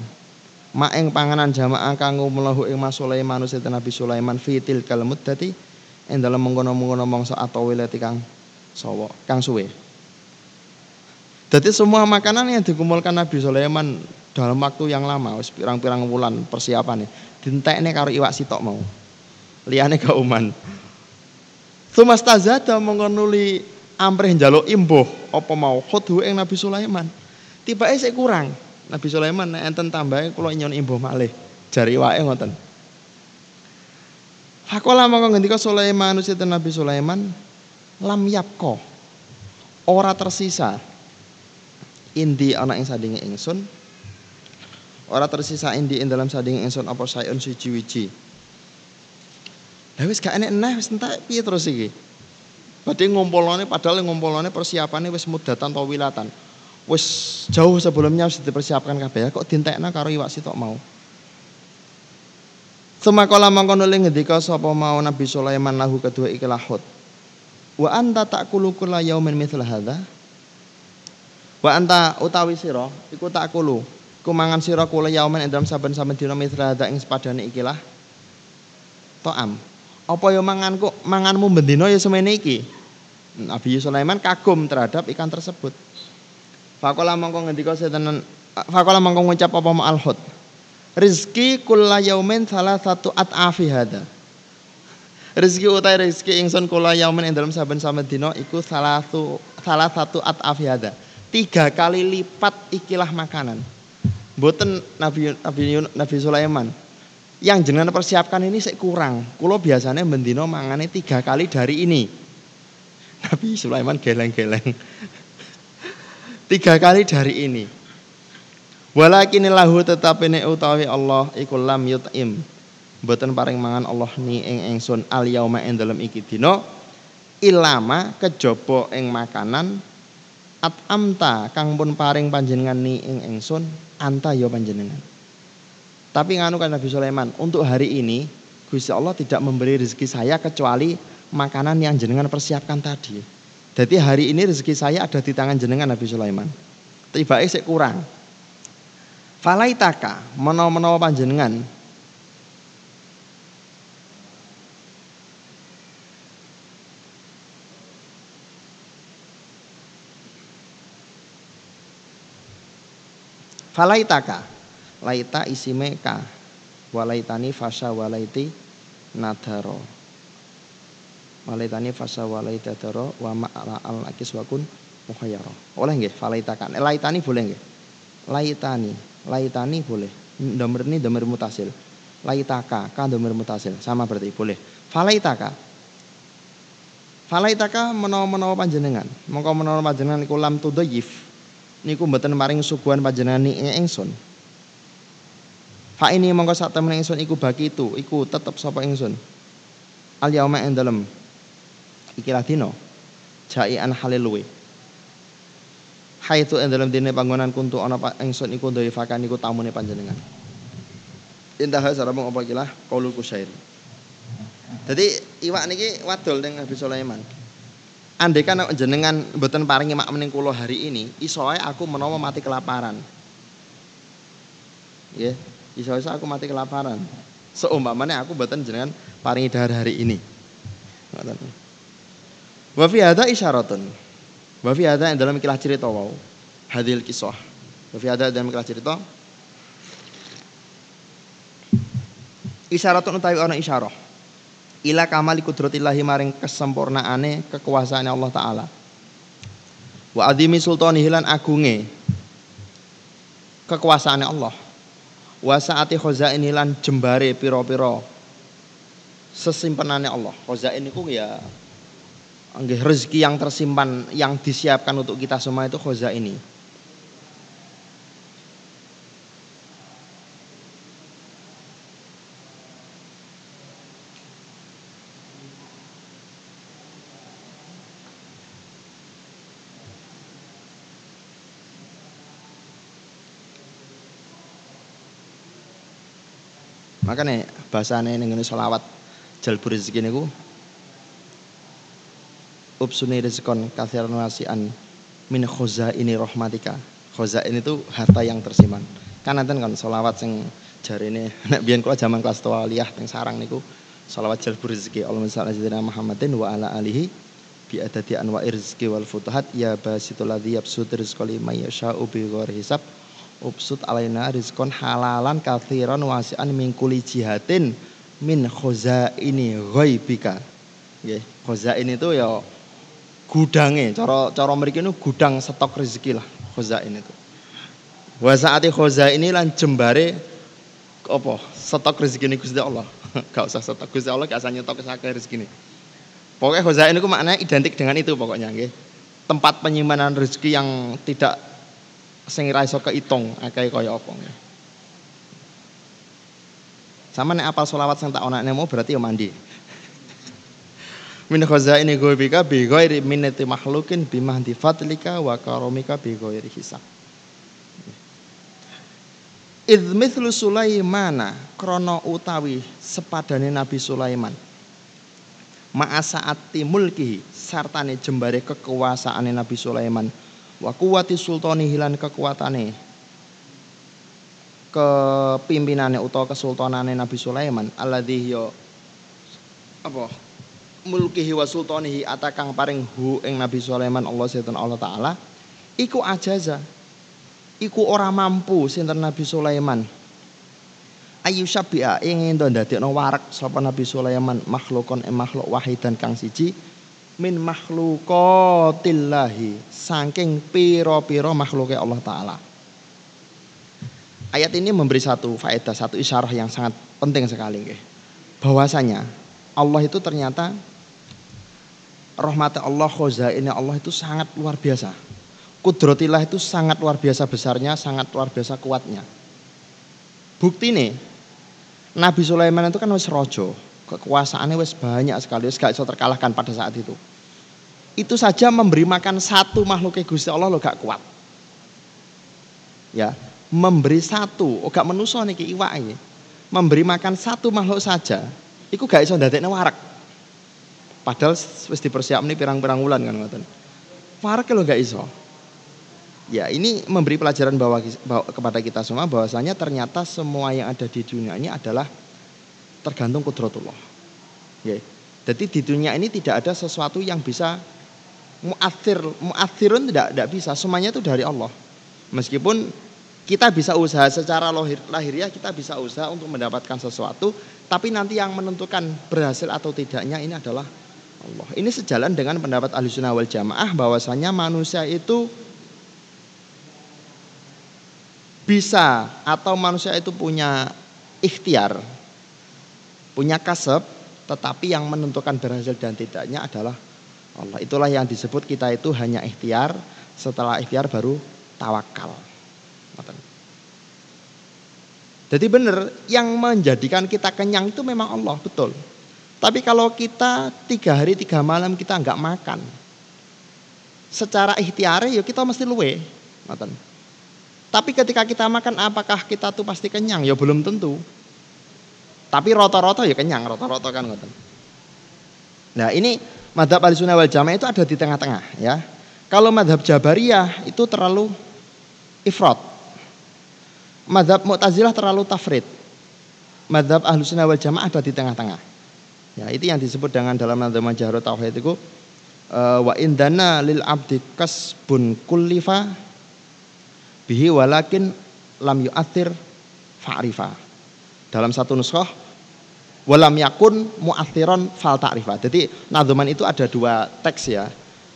maeng panganan jamaah kanggo mlehu ing Mas Sulaiman Sinten Nabi Sulaiman fitil kal muddati ing dalem mengkono-mengkono atau wilati kang sawa kang suwe. Jadi semua makanan yang dikumpulkan Nabi Sulaiman dalam waktu yang lama, wis pirang-pirang wulan persiapan dintekne karo iwak sitok mau. Liyane kauman. Tumas tazada mongko nuli amrih njaluk imbuh apa mau khudhu ing Nabi Sulaiman. Tibake sik kurang. Nabi Sulaiman enten tambahe kula nyon imbuh malih. Jari wae ngoten. Hakola mongko ngendika Sulaiman usiten Nabi Sulaiman? Lam yapko ora tersisa. Indi ana ing sandinge ingsun. Ora tersisa indi ing dalam sandinge ingsun apa sayun siji-wiji. Lah wis gak enek neh wis entek piye terus iki? Badhe ngumpulane padahal ngumpulane persiapane wis mudatan atau wilatan wis jauh sebelumnya wis dipersiapkan kabeh kok dintekna karo iwak sitok mau Semakola mangkono ling ngendika sapa mau Nabi Sulaiman lahu kedua iki lahut. Wa anta takulu kula yaumin mithla hadza. Wa anta utawi sira iku takulu. Ku mangan sira kula yaumin ing dalam saben-saben dina mithla hadza ing sepadane ikilah. To'am. Apa ya manganku manganmu bendina ya semene iki? Nabi Sulaiman kagum terhadap ikan tersebut. Fakola mangko ngendika setenan Fakola mangko ngucap apa ma alhut rizki kulla yaumin salah satu at'afi hada Rizki utai rizki ingsun kula yaumin ing dalam saben-saben dina iku salah satu salah satu at'afi hada. Tiga kali lipat ikilah makanan. Mboten Nabi Nabi Nabi Sulaiman. Yang jenengan persiapkan ini sik kurang. Kulo biasanya mendino mangane tiga kali dari ini. Nabi Sulaiman geleng-geleng. Tiga kali dari ini. Walakin lahu tetapi ne utawi Allah iku lam yut'im. Mboten paring mangan Allah ni ing ingsun al yauma ing dalem iki dina ilama kejaba ing makanan at amta kang pun paring panjenengan ni ing ingsun anta ya panjenengan. Tapi nganu kan Nabi Sulaiman, untuk hari ini Gusti Allah tidak memberi rezeki saya kecuali makanan yang jenengan persiapkan tadi. Jadi hari ini rezeki saya ada di tangan jenengan Nabi Sulaiman. Tiba sik kurang. Falaitaka menawa-menawa panjenengan Falaitaka laita isime ka walaitani fasa walaiti nadaro walaitani fasa walaiti nadaro wa ma'ala al akis wakun muhayyara oleh nggih? Falaitaka. Laitani boleh nggih? Laitani. Laitani boleh. Domir ini domir mutasil. Laitaka kan domir mutasil. Sama berarti boleh. Falaitaka. Falaitaka menawa-menawa panjenengan. Mongko menawa panjenengan iku lam tudayif niku mboten maring suguhan panjenengan ingsun. Fa ini mongko sak temen ingsun iku bagi itu iku tetep sapa ingsun? Al yauma ing ikilah dina jai an halilwe itu ing dalam dene panggonan kuntu ana ingsun iku dhaifakan iku tamune panjenengan. Indah sarabung apa kilah qaulul kusyair. Jadi iwak niki wadol ning Nabi Sulaiman. Andai kan jenengan mboten paringi mak mening kula hari ini, iso aku menawa mati kelaparan. Ya, iso iso aku mati kelaparan. Seumpamane aku mboten jenengan paringi dahar hari ini. Wa fi hadza isyaratun. Wa fi hadza dalam ikilah cerita wau. Hadil kisah. Wa fi hadza dalam ikilah cerita. Isyaratun utawi ana isyarah. Ila kamali kudratillahi maring kesempurnaane kekuasaan Allah taala. Wa adimi sultani hilan agunge kekuasaane Allah. Wa saati khazain hilan jembare pira-pira sesimpenane Allah. Khazain niku ya Anggih rezeki yang tersimpan yang disiapkan untuk kita semua itu khoza ini. Makanya bahasane ning selawat jalbur rezeki niku ubsuni rizkon kathiran wasian min ini rahmatika. Ini itu harta yang tersimpan. Kan nanti kan solawat sing jari ini *laughs* nek biyen kula zaman kelas tua liyah teng sarang niku solawat jalbu rezeki Allahumma shalli Muhammadin wa ala alihi bi adadi anwa rizki wal futuhat. Ya basitul ladzi yabsut rizqa liman yasha'u bi ghairi hisab. Ubsut alaina rizkon halalan kathiran wasian min kulli jihatin min khazaini ghaibika. Nggih khazain itu ya gudangnya cara cara mereka ini gudang stok rezeki lah khozain itu. Wa saati ini lan jembare apa? Stok rezeki ini Gusti Allah. *laughs* Gak usah stok Gusti Allah gak usah nyetok sakit rezeki ini pokoknya khozain itu maknanya identik dengan itu pokoknya nggih. Tempat penyimpanan rezeki yang tidak sing ra iso keitung akeh kaya apa. Sama nek apal selawat sing tak onakne mau berarti ya mandi. Min khazaini ghaibika bi ghairi minnati makhlukin bi mahdi fadlika wa karamika bi ghairi hisab. Idh mithlu Sulaimana krono utawi sepadane Nabi Sulaiman. Ma'asaati mulkihi sartane jembare kekuasaane Nabi Sulaiman wa kuwati sultani hilan kekuatane kepimpinane utawa kesultanane Nabi Sulaiman alladzi yo apa mulkihi wa sultanihi atakang paring hu ing Nabi Sulaiman Allah setan Allah taala iku ajaza iku ora mampu sinten Nabi Sulaiman ayu syabia ingin to ndadekno warak sapa Nabi Sulaiman makhlukon e makhluk wahidan kang siji min makhluqatillahi saking piro-piro makhluknya Allah Ta'ala. Ayat ini memberi satu faedah, satu isyarah yang sangat penting sekali. Bahwasanya Allah itu ternyata rahmat Allah, ini Allah itu sangat luar biasa. Kudrotillah itu sangat luar biasa besarnya, sangat luar biasa kuatnya. Bukti nih, Nabi Sulaiman itu kan wis rojo, kekuasaannya wis banyak sekali, wis gak bisa terkalahkan pada saat itu. Itu saja memberi makan satu makhluk Gusti Allah lo gak kuat. Ya, memberi satu, oh gak menuso niki iwak ini. Memberi makan satu makhluk saja, itu gak iso ndadekne warak. Padahal wis dipersiapne pirang-pirang wulan kan ngoten. Warak lo gak iso. Ya ini memberi pelajaran bahwa, bahwa kepada kita semua bahwasanya ternyata semua yang ada di dunia ini adalah tergantung kudratullah. Ya. Jadi di dunia ini tidak ada sesuatu yang bisa muathir, muathirun tidak tidak bisa, semuanya itu dari Allah. Meskipun kita bisa usaha secara lahir, lahiriah kita bisa usaha untuk mendapatkan sesuatu, tapi nanti yang menentukan berhasil atau tidaknya ini adalah Allah. Ini sejalan dengan pendapat ahli sunnah wal jamaah bahwasanya manusia itu bisa atau manusia itu punya ikhtiar punya kasab, tetapi yang menentukan berhasil dan tidaknya adalah Allah. Itulah yang disebut kita itu hanya ikhtiar, setelah ikhtiar baru tawakal. Jadi benar, yang menjadikan kita kenyang itu memang Allah, betul. Tapi kalau kita tiga hari tiga malam kita nggak makan, secara ikhtiar ya kita mesti luwe. Tapi ketika kita makan, apakah kita tuh pasti kenyang? Ya belum tentu. Tapi roto-roto ya kenyang, roto-roto kan ngoten. Nah, ini madhab al-sunnah wal jamaah itu ada di tengah-tengah ya. Kalau madhab jabariyah itu terlalu ifrat. Madhab mu'tazilah terlalu tafrid. Madhab ahlu sunnah wal jamaah ada di tengah-tengah. Ya, itu yang disebut dengan dalam madhab majarut tauhid itu uh, wa indana lil abdi kasbun kullifa bihi walakin lam yu'athir fa'rifa dalam satu nuskah walam yakun mu'athiron fal ta'rifa. Jadi nadoman itu ada dua teks ya.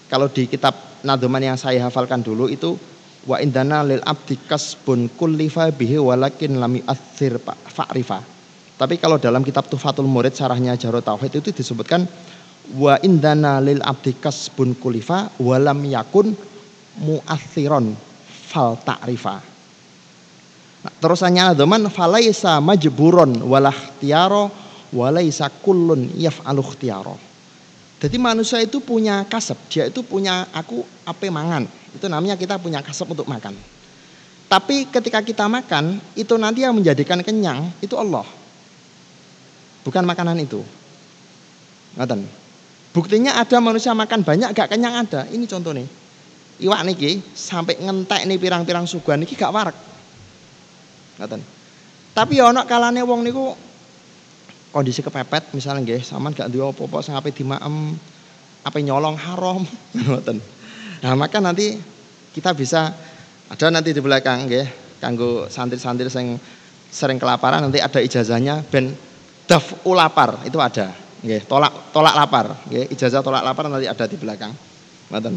Kalau di kitab nadoman yang saya hafalkan dulu itu wa indana lil abdi kasbun kullifa bihi walakin lam yu'athir fa'rifa. Tapi kalau dalam kitab Tufatul Murid sarahnya Jarot Tauhid itu disebutkan wa indana lil abdi kasbun kullifa walam yakun mu'athiron fal ta'rifa. Nah, terusannya zaman falaisa majburon walah tiaro walaisa kullun yaf'alu ikhtiyaro. Jadi manusia itu punya kasep, dia itu punya aku apa mangan. Itu namanya kita punya kasep untuk makan. Tapi ketika kita makan, itu nanti yang menjadikan kenyang itu Allah. Bukan makanan itu. Ngaten. Buktinya ada manusia makan banyak gak kenyang ada. Ini contoh nih. Iwak niki sampai ngentek nih pirang-pirang suguhan niki gak warak Ngoten. Tapi ya ana kalane wong niku kondisi kepepet misalnya nggih sampean gak duwe apa-apa sing ape dimaem ape nyolong haram *laughs* ngoten. Nah, maka nanti kita bisa ada nanti di belakang nggih kanggo santri-santri sing sering kelaparan nanti ada ijazahnya ben daf ulapar itu ada nggih tolak tolak lapar nggih ijazah tolak lapar nanti ada di belakang ngoten.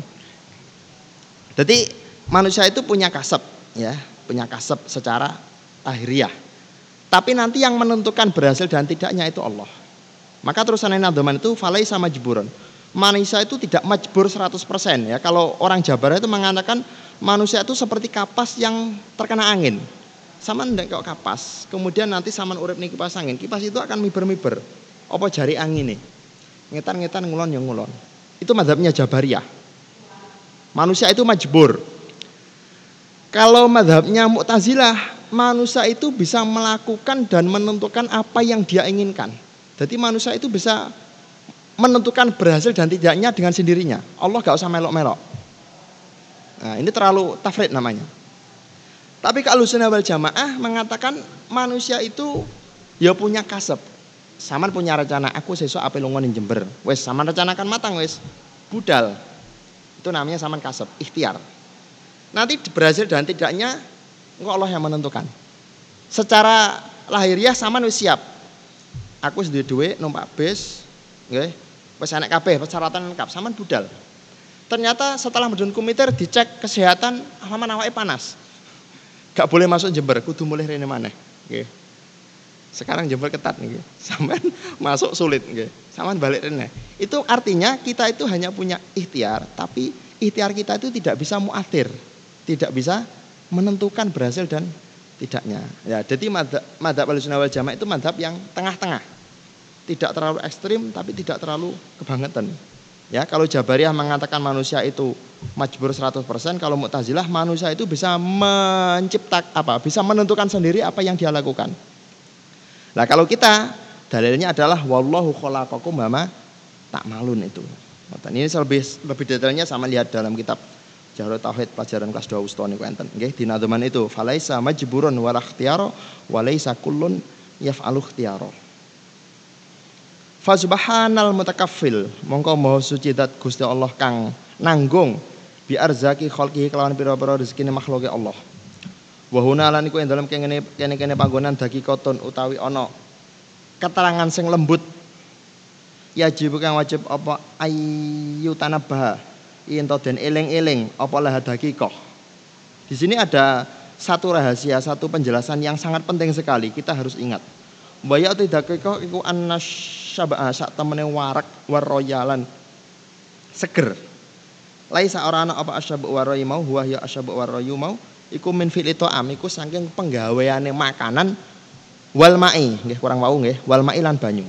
Jadi manusia itu punya kasep ya, punya kasep secara lahiriah. Tapi nanti yang menentukan berhasil dan tidaknya itu Allah. Maka terusan nadoman itu falai sama jeburon. Manusia itu tidak majbur 100% ya. Kalau orang Jabar itu mengatakan manusia itu seperti kapas yang terkena angin. Sama ndak kok kapas. Kemudian nanti saman urip nih kipas angin. Kipas itu akan miber-miber. Apa jari angin nih? Ngetan-ngetan ngulon yang ngulon. Itu madhabnya Jabariyah. Manusia itu majbur. Kalau madhabnya Mu'tazilah, manusia itu bisa melakukan dan menentukan apa yang dia inginkan. Jadi manusia itu bisa menentukan berhasil dan tidaknya dengan sendirinya. Allah gak usah melok-melok. Nah, ini terlalu tafrid namanya. Tapi kalau sunnah wal jamaah mengatakan manusia itu ya punya kasep. Saman punya rencana, aku sesuk apa lungon Jember. Wes saman rencanakan matang wes. Budal. Itu namanya saman kasep, ikhtiar. Nanti berhasil dan tidaknya engkau Allah yang menentukan. Secara lahiriah saman wes siap. Aku sudah duit numpak bis. Wes anak kabeh persyaratan lengkap, saman budal. Ternyata setelah medun komiter dicek kesehatan, aman awake panas gak boleh masuk Jember, kudu mulai rene mana. Nggih. Sekarang Jember ketat nih, *laughs* saman masuk sulit nggih. Saman balik rene. Itu artinya kita itu hanya punya ikhtiar, tapi ikhtiar kita itu tidak bisa muatir, tidak bisa menentukan berhasil dan tidaknya. Ya, jadi madhab, madhab wal jamaah itu madhab yang tengah-tengah. Tidak terlalu ekstrim tapi tidak terlalu kebangetan. Ya, kalau Jabariyah mengatakan manusia itu majbur 100%, kalau Mu'tazilah manusia itu bisa menciptak apa? Bisa menentukan sendiri apa yang dia lakukan. Nah, kalau kita dalilnya adalah wallahu khalaqakum mama tak malun itu. Ini lebih lebih detailnya sama lihat dalam kitab Jarut Tauhid pelajaran kelas 2 Uston niku enten. Nggih, di nadoman itu falaisa majburun wala ikhtiyara walaisa kullun yaf'alu ikhtiyara. Fasubhanal mutakaffil mongko maha suci dat Gusti Allah kang nanggung bi arzaki khalqihi kelawan pira-pira rezekine makhluke Allah. Wa huna lan iku ing dalem kene kene panggonan dagi koton utawi ana keterangan sing lembut yajib kang wajib apa ayu tanabah ento den eling-eling apa lah dakikoh. Di sini ada satu rahasia, satu penjelasan yang sangat penting sekali kita harus ingat. Bayat tidak kok iku anas syabah sak temene warak waroyalan seger. Laisa ora ana apa asyabu waroyi mau huwa ya asyabu waroyu mau iku min fil am iku saking penggaweane makanan wal mai nggih kurang wau nggih wal mai lan banyu.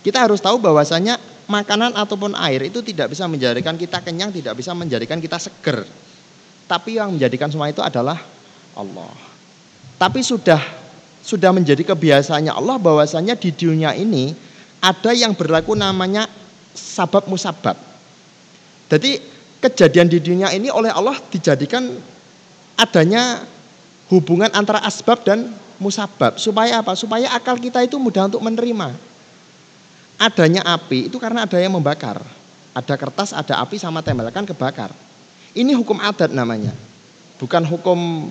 Kita harus tahu bahwasanya makanan ataupun air itu tidak bisa menjadikan kita kenyang, tidak bisa menjadikan kita seger. Tapi yang menjadikan semua itu adalah Allah. Tapi sudah sudah menjadi kebiasaannya Allah bahwasanya di dunia ini ada yang berlaku namanya sabab musabab. Jadi kejadian di dunia ini oleh Allah dijadikan adanya hubungan antara asbab dan musabab. Supaya apa? Supaya akal kita itu mudah untuk menerima. Adanya api itu karena ada yang membakar. Ada kertas, ada api sama tempel kan kebakar. Ini hukum adat namanya. Bukan hukum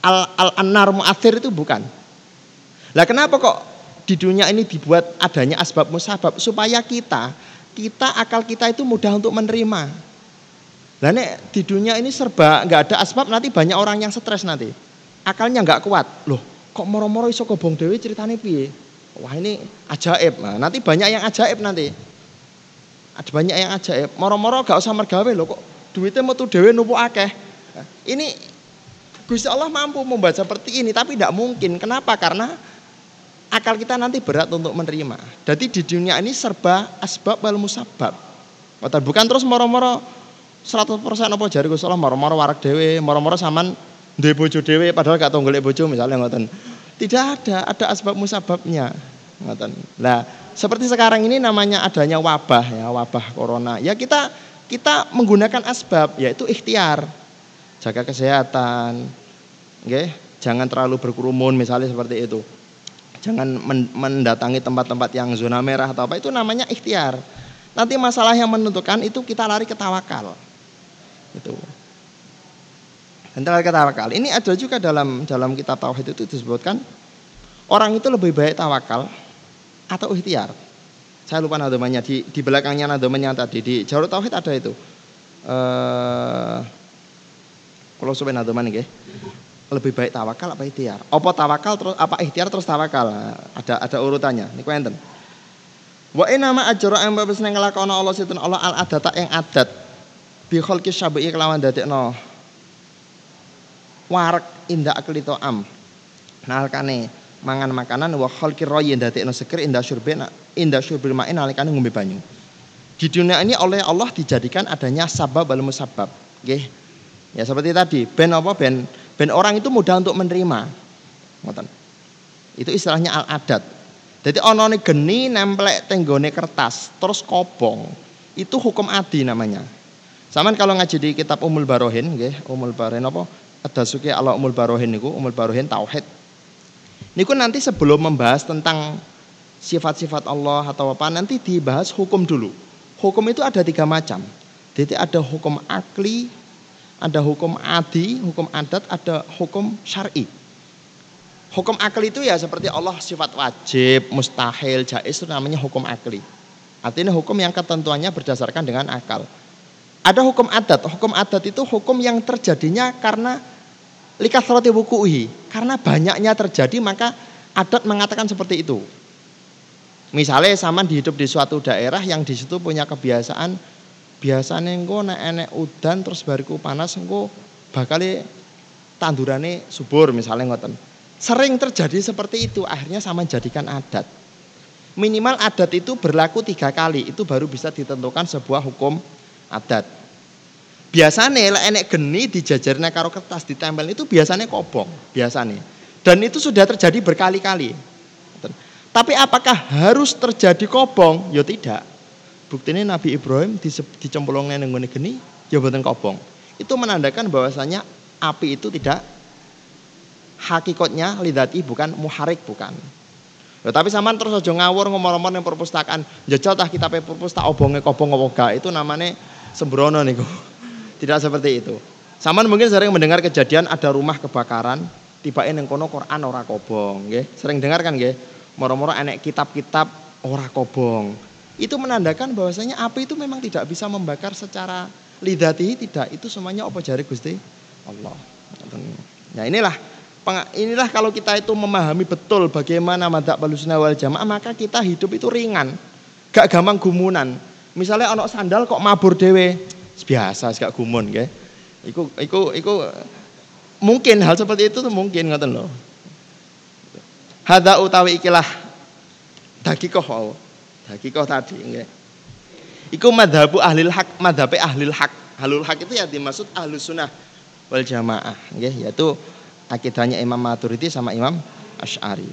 al al anar muathir itu bukan. Lah kenapa kok di dunia ini dibuat adanya asbab musabab supaya kita kita akal kita itu mudah untuk menerima. Lah nek di dunia ini serba nggak ada asbab nanti banyak orang yang stres nanti. Akalnya nggak kuat. Loh, kok moro-moro iso kobong dewi ceritanya piye? Wah ini ajaib. Nah, nanti banyak yang ajaib nanti. Ada banyak yang ajaib. Moro-moro gak usah mergawe loh kok duitnya mau tuh dewi numpuk akeh. Nah, ini Gusti Allah mampu membaca seperti ini, tapi tidak mungkin. Kenapa? Karena akal kita nanti berat untuk menerima. Jadi di dunia ini serba asbab wal musabab. Bukan terus moro-moro 100% apa jari Gusti Allah moro-moro warak dewe, moro-moro saman duwe bojo dewe padahal gak tau golek bojo misalnya ngoten. Tidak ada, ada asbab musababnya. Ngoten. Nah, seperti sekarang ini namanya adanya wabah ya, wabah corona. Ya kita kita menggunakan asbab yaitu ikhtiar. Jaga kesehatan, Okay? Jangan terlalu berkerumun misalnya seperti itu. Jangan mendatangi tempat-tempat yang zona merah atau apa itu namanya ikhtiar. Nanti masalah yang menentukan itu kita lari ke tawakal. Itu. Dan lari ke tawakal. Ini ada juga dalam dalam kitab tauhid itu disebutkan orang itu lebih baik tawakal atau ikhtiar. Saya lupa nadomannya di di belakangnya nadomannya tadi di Jarut Tauhid ada itu. Eh kalau supaya nadoman lebih baik tawakal apa ikhtiar? Apa tawakal terus apa ikhtiar terus tawakal? Ada ada urutannya. Niku enten. Wa nama ajra yang babes nang nglakoni Allah situn Allah al adata yang adat. Bi khalqi syabi'i kelawan dadekno warak indah aklito am. Nalkane mangan makanan wa khalqi royin dadekno seger indah syurbi indah syurbil ma'in nalikane ngombe banyu. Di dunia ini oleh Allah dijadikan adanya sabab wal musabab. Nggih. Ya seperti tadi, ben apa ben ben orang itu mudah untuk menerima. Ngoten. Itu istilahnya al adat. Jadi onone geni nemplek tenggone kertas terus kobong. Itu hukum adi namanya. Saman kalau ngaji di kitab Umul Barohin nggih, Umul Barohin apa? Ada suki Allah Umul Barohin niku, Umul Barohin tauhid. Niku nanti sebelum membahas tentang sifat-sifat Allah atau apa nanti dibahas hukum dulu. Hukum itu ada tiga macam. Jadi ada hukum akli, ada hukum adi, hukum adat, ada hukum syar'i. Hukum akli itu ya seperti Allah sifat wajib, mustahil, jais itu namanya hukum akli. Artinya hukum yang ketentuannya berdasarkan dengan akal. Ada hukum adat. Hukum adat itu hukum yang terjadinya karena likas roti bukuhi. Karena banyaknya terjadi maka adat mengatakan seperti itu. Misalnya sama hidup di suatu daerah yang di situ punya kebiasaan biasanya engko nek enek udan terus bariku panas engko bakal tandurane subur misalnya ngoten Sering terjadi seperti itu, akhirnya sama jadikan adat. Minimal adat itu berlaku tiga kali, itu baru bisa ditentukan sebuah hukum adat. Biasanya lah enek geni dijajarnya karo kertas ditempel itu biasanya kobong, biasanya. Dan itu sudah terjadi berkali-kali. Tapi apakah harus terjadi kobong? Ya tidak. Buktinya Nabi Ibrahim dicemplungnya nenggone geni, ya buatan kobong. Itu menandakan bahwasanya api itu tidak hakikatnya lidati bukan muharik bukan. Ya, tapi saman terus aja ngawur ngomong-ngomong yang perpustakaan. Jajal tah kitab perpustakaan obonge kobong oboga itu namanya sembrono niku. *laughs* Tidak seperti itu. Saman mungkin sering mendengar kejadian ada rumah kebakaran, tiba yang kono Quran ora kobong. Sering dengar kan nggih? Moro-moro enek kitab-kitab ora kobong. Itu menandakan bahwasanya api itu memang tidak bisa membakar secara lidati tidak. Itu semuanya apa jari Gusti Allah. Nah inilah inilah kalau kita itu memahami betul bagaimana madzhab Ahlussunnah wal Jamaah maka kita hidup itu ringan. Gak gampang gumunan. Misalnya ono sandal kok mabur dewe, biasa gak gumun nggih. Iku iku iku mungkin hal seperti itu tuh mungkin ngoten loh. Hada utawi ikilah dakikoh wau. Dakikoh tadi nggih. Iku madhabu ahlil hak, madhabe ahlil hak. Ahlul hak itu ya dimaksud ahlus sunnah wal jamaah nggih yaitu akidahnya Imam Maturidi sama Imam Ash'ari.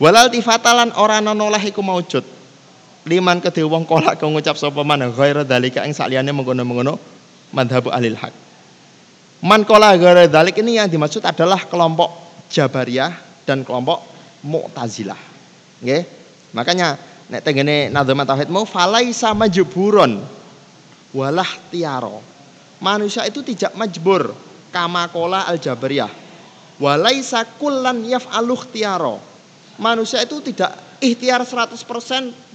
Walal tifatalan orang noleh iku maujud. Liman kedhe wong kolak kau ngucap sapa man ghaira dalika ing saliyane mengkono-mengkono madhabu alil haq. Man kola ghaira dalik ini yang dimaksud adalah kelompok Jabariyah dan kelompok Mu'tazilah. Nggih. Makanya nek tengene nadhamat tauhidmu falaisa majburon walah tiaro. Manusia itu tidak majbur. Kama kola al jabariyah walaisa kullan yaf'aluh tiaro. Manusia itu tidak ikhtiar 100%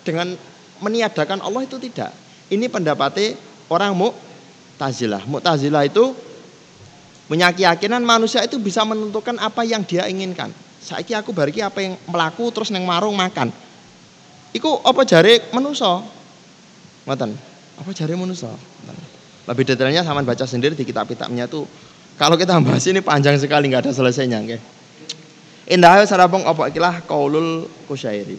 dengan meniadakan Allah itu tidak. Ini pendapatnya orang Mu'tazilah. Mu'tazilah itu punya keyakinan manusia itu bisa menentukan apa yang dia inginkan saiki aku bariki apa yang melaku terus neng marung makan Iku apa jari menuso ngoten apa jari menuso lebih detailnya sama baca sendiri di kitab-kitabnya tuh. Kalau kita bahas ini panjang sekali nggak ada selesainya, okay? Indah sarabong apa ikilah kaulul kusyairi.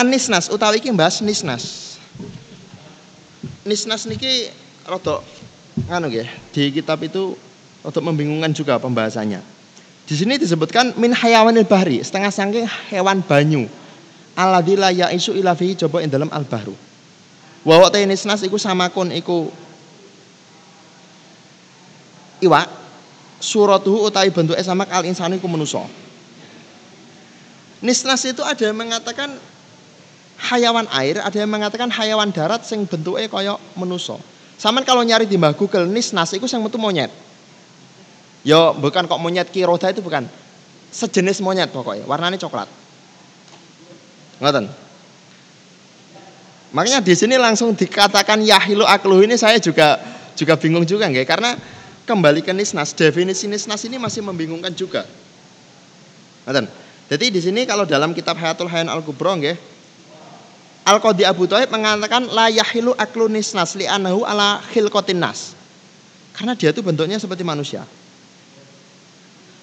Anisnas utawi iki bahas nisnas. Nisnas niki rada nganu nggih, di kitab itu rada membingungkan juga pembahasannya. Di sini disebutkan min hayawanil bahri, setengah sangking hewan banyu. Aladila ya isu ilafi coba in dalam al bahru. Wa te nisnas iku samakun iku iwak suratuhu utawi bentuke samak al insani iku manusa. Nisnas itu ada yang mengatakan hayawan air, ada yang mengatakan hayawan darat sing bentuknya kaya manusa. Saman kalau nyari di mbah Google nisnas itu sing metu monyet. Yo bukan kok monyet kiroda itu bukan. Sejenis monyet pokoknya, warnanya coklat. Ngoten. Makanya di sini langsung dikatakan yahilu akluh ini saya juga juga bingung juga nggak karena kembali ke nisnas definisi nisnas ini masih membingungkan juga. Jadi di sini kalau dalam kitab Hayatul Hayan Al-Kubra nggih Al-Qadi Abu Thaib mengatakan la yahilu aklu nisnas li anahu ala khilqatin nas. Karena dia itu bentuknya seperti manusia.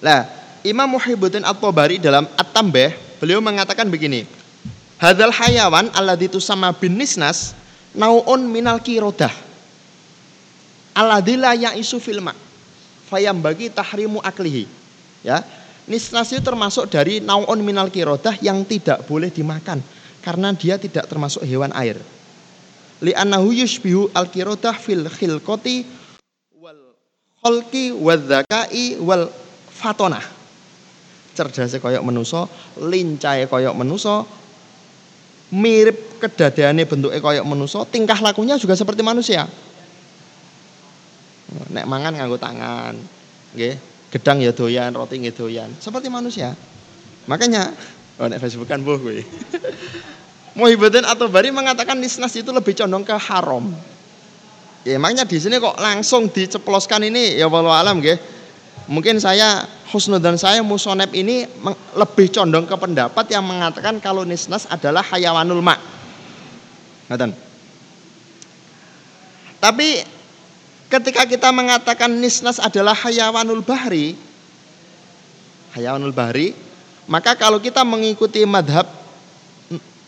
Lah, Imam Muhibbuddin At-Tabari dalam At-Tambah beliau mengatakan begini. Hadal hayawan alladzi tusamma bin nisnas nauun minal kirodah. Alladzi la ya'isu fil ma. Fayam bagi tahrimu aklihi. Ya, Nisnas itu termasuk dari naun minal kirodah yang tidak boleh dimakan karena dia tidak termasuk hewan air. Li'annahu yushbihu al kirodah fil khilqati wal kholki wal zakai wal fatona. Cerdasnya koyok menuso, lincai koyok menuso, mirip kedadaannya bentuknya koyok menuso, tingkah lakunya juga seperti manusia. Nek mangan nganggo tangan, nggih gedang ya doyan, roti ya doyan, seperti manusia. Makanya, oh nek Facebook kan boh gue. *laughs* Muhibbuddin atau Bari mengatakan nisnas itu lebih condong ke haram. Ya makanya di sini kok langsung diceploskan ini ya walau alam gue. Mungkin saya Husnud dan saya Musonep ini lebih condong ke pendapat yang mengatakan kalau nisnas adalah hayawanul ma. Ngaten. Tapi Ketika kita mengatakan nisnas adalah hayawanul bahri, hayawanul bahri, maka kalau kita mengikuti madhab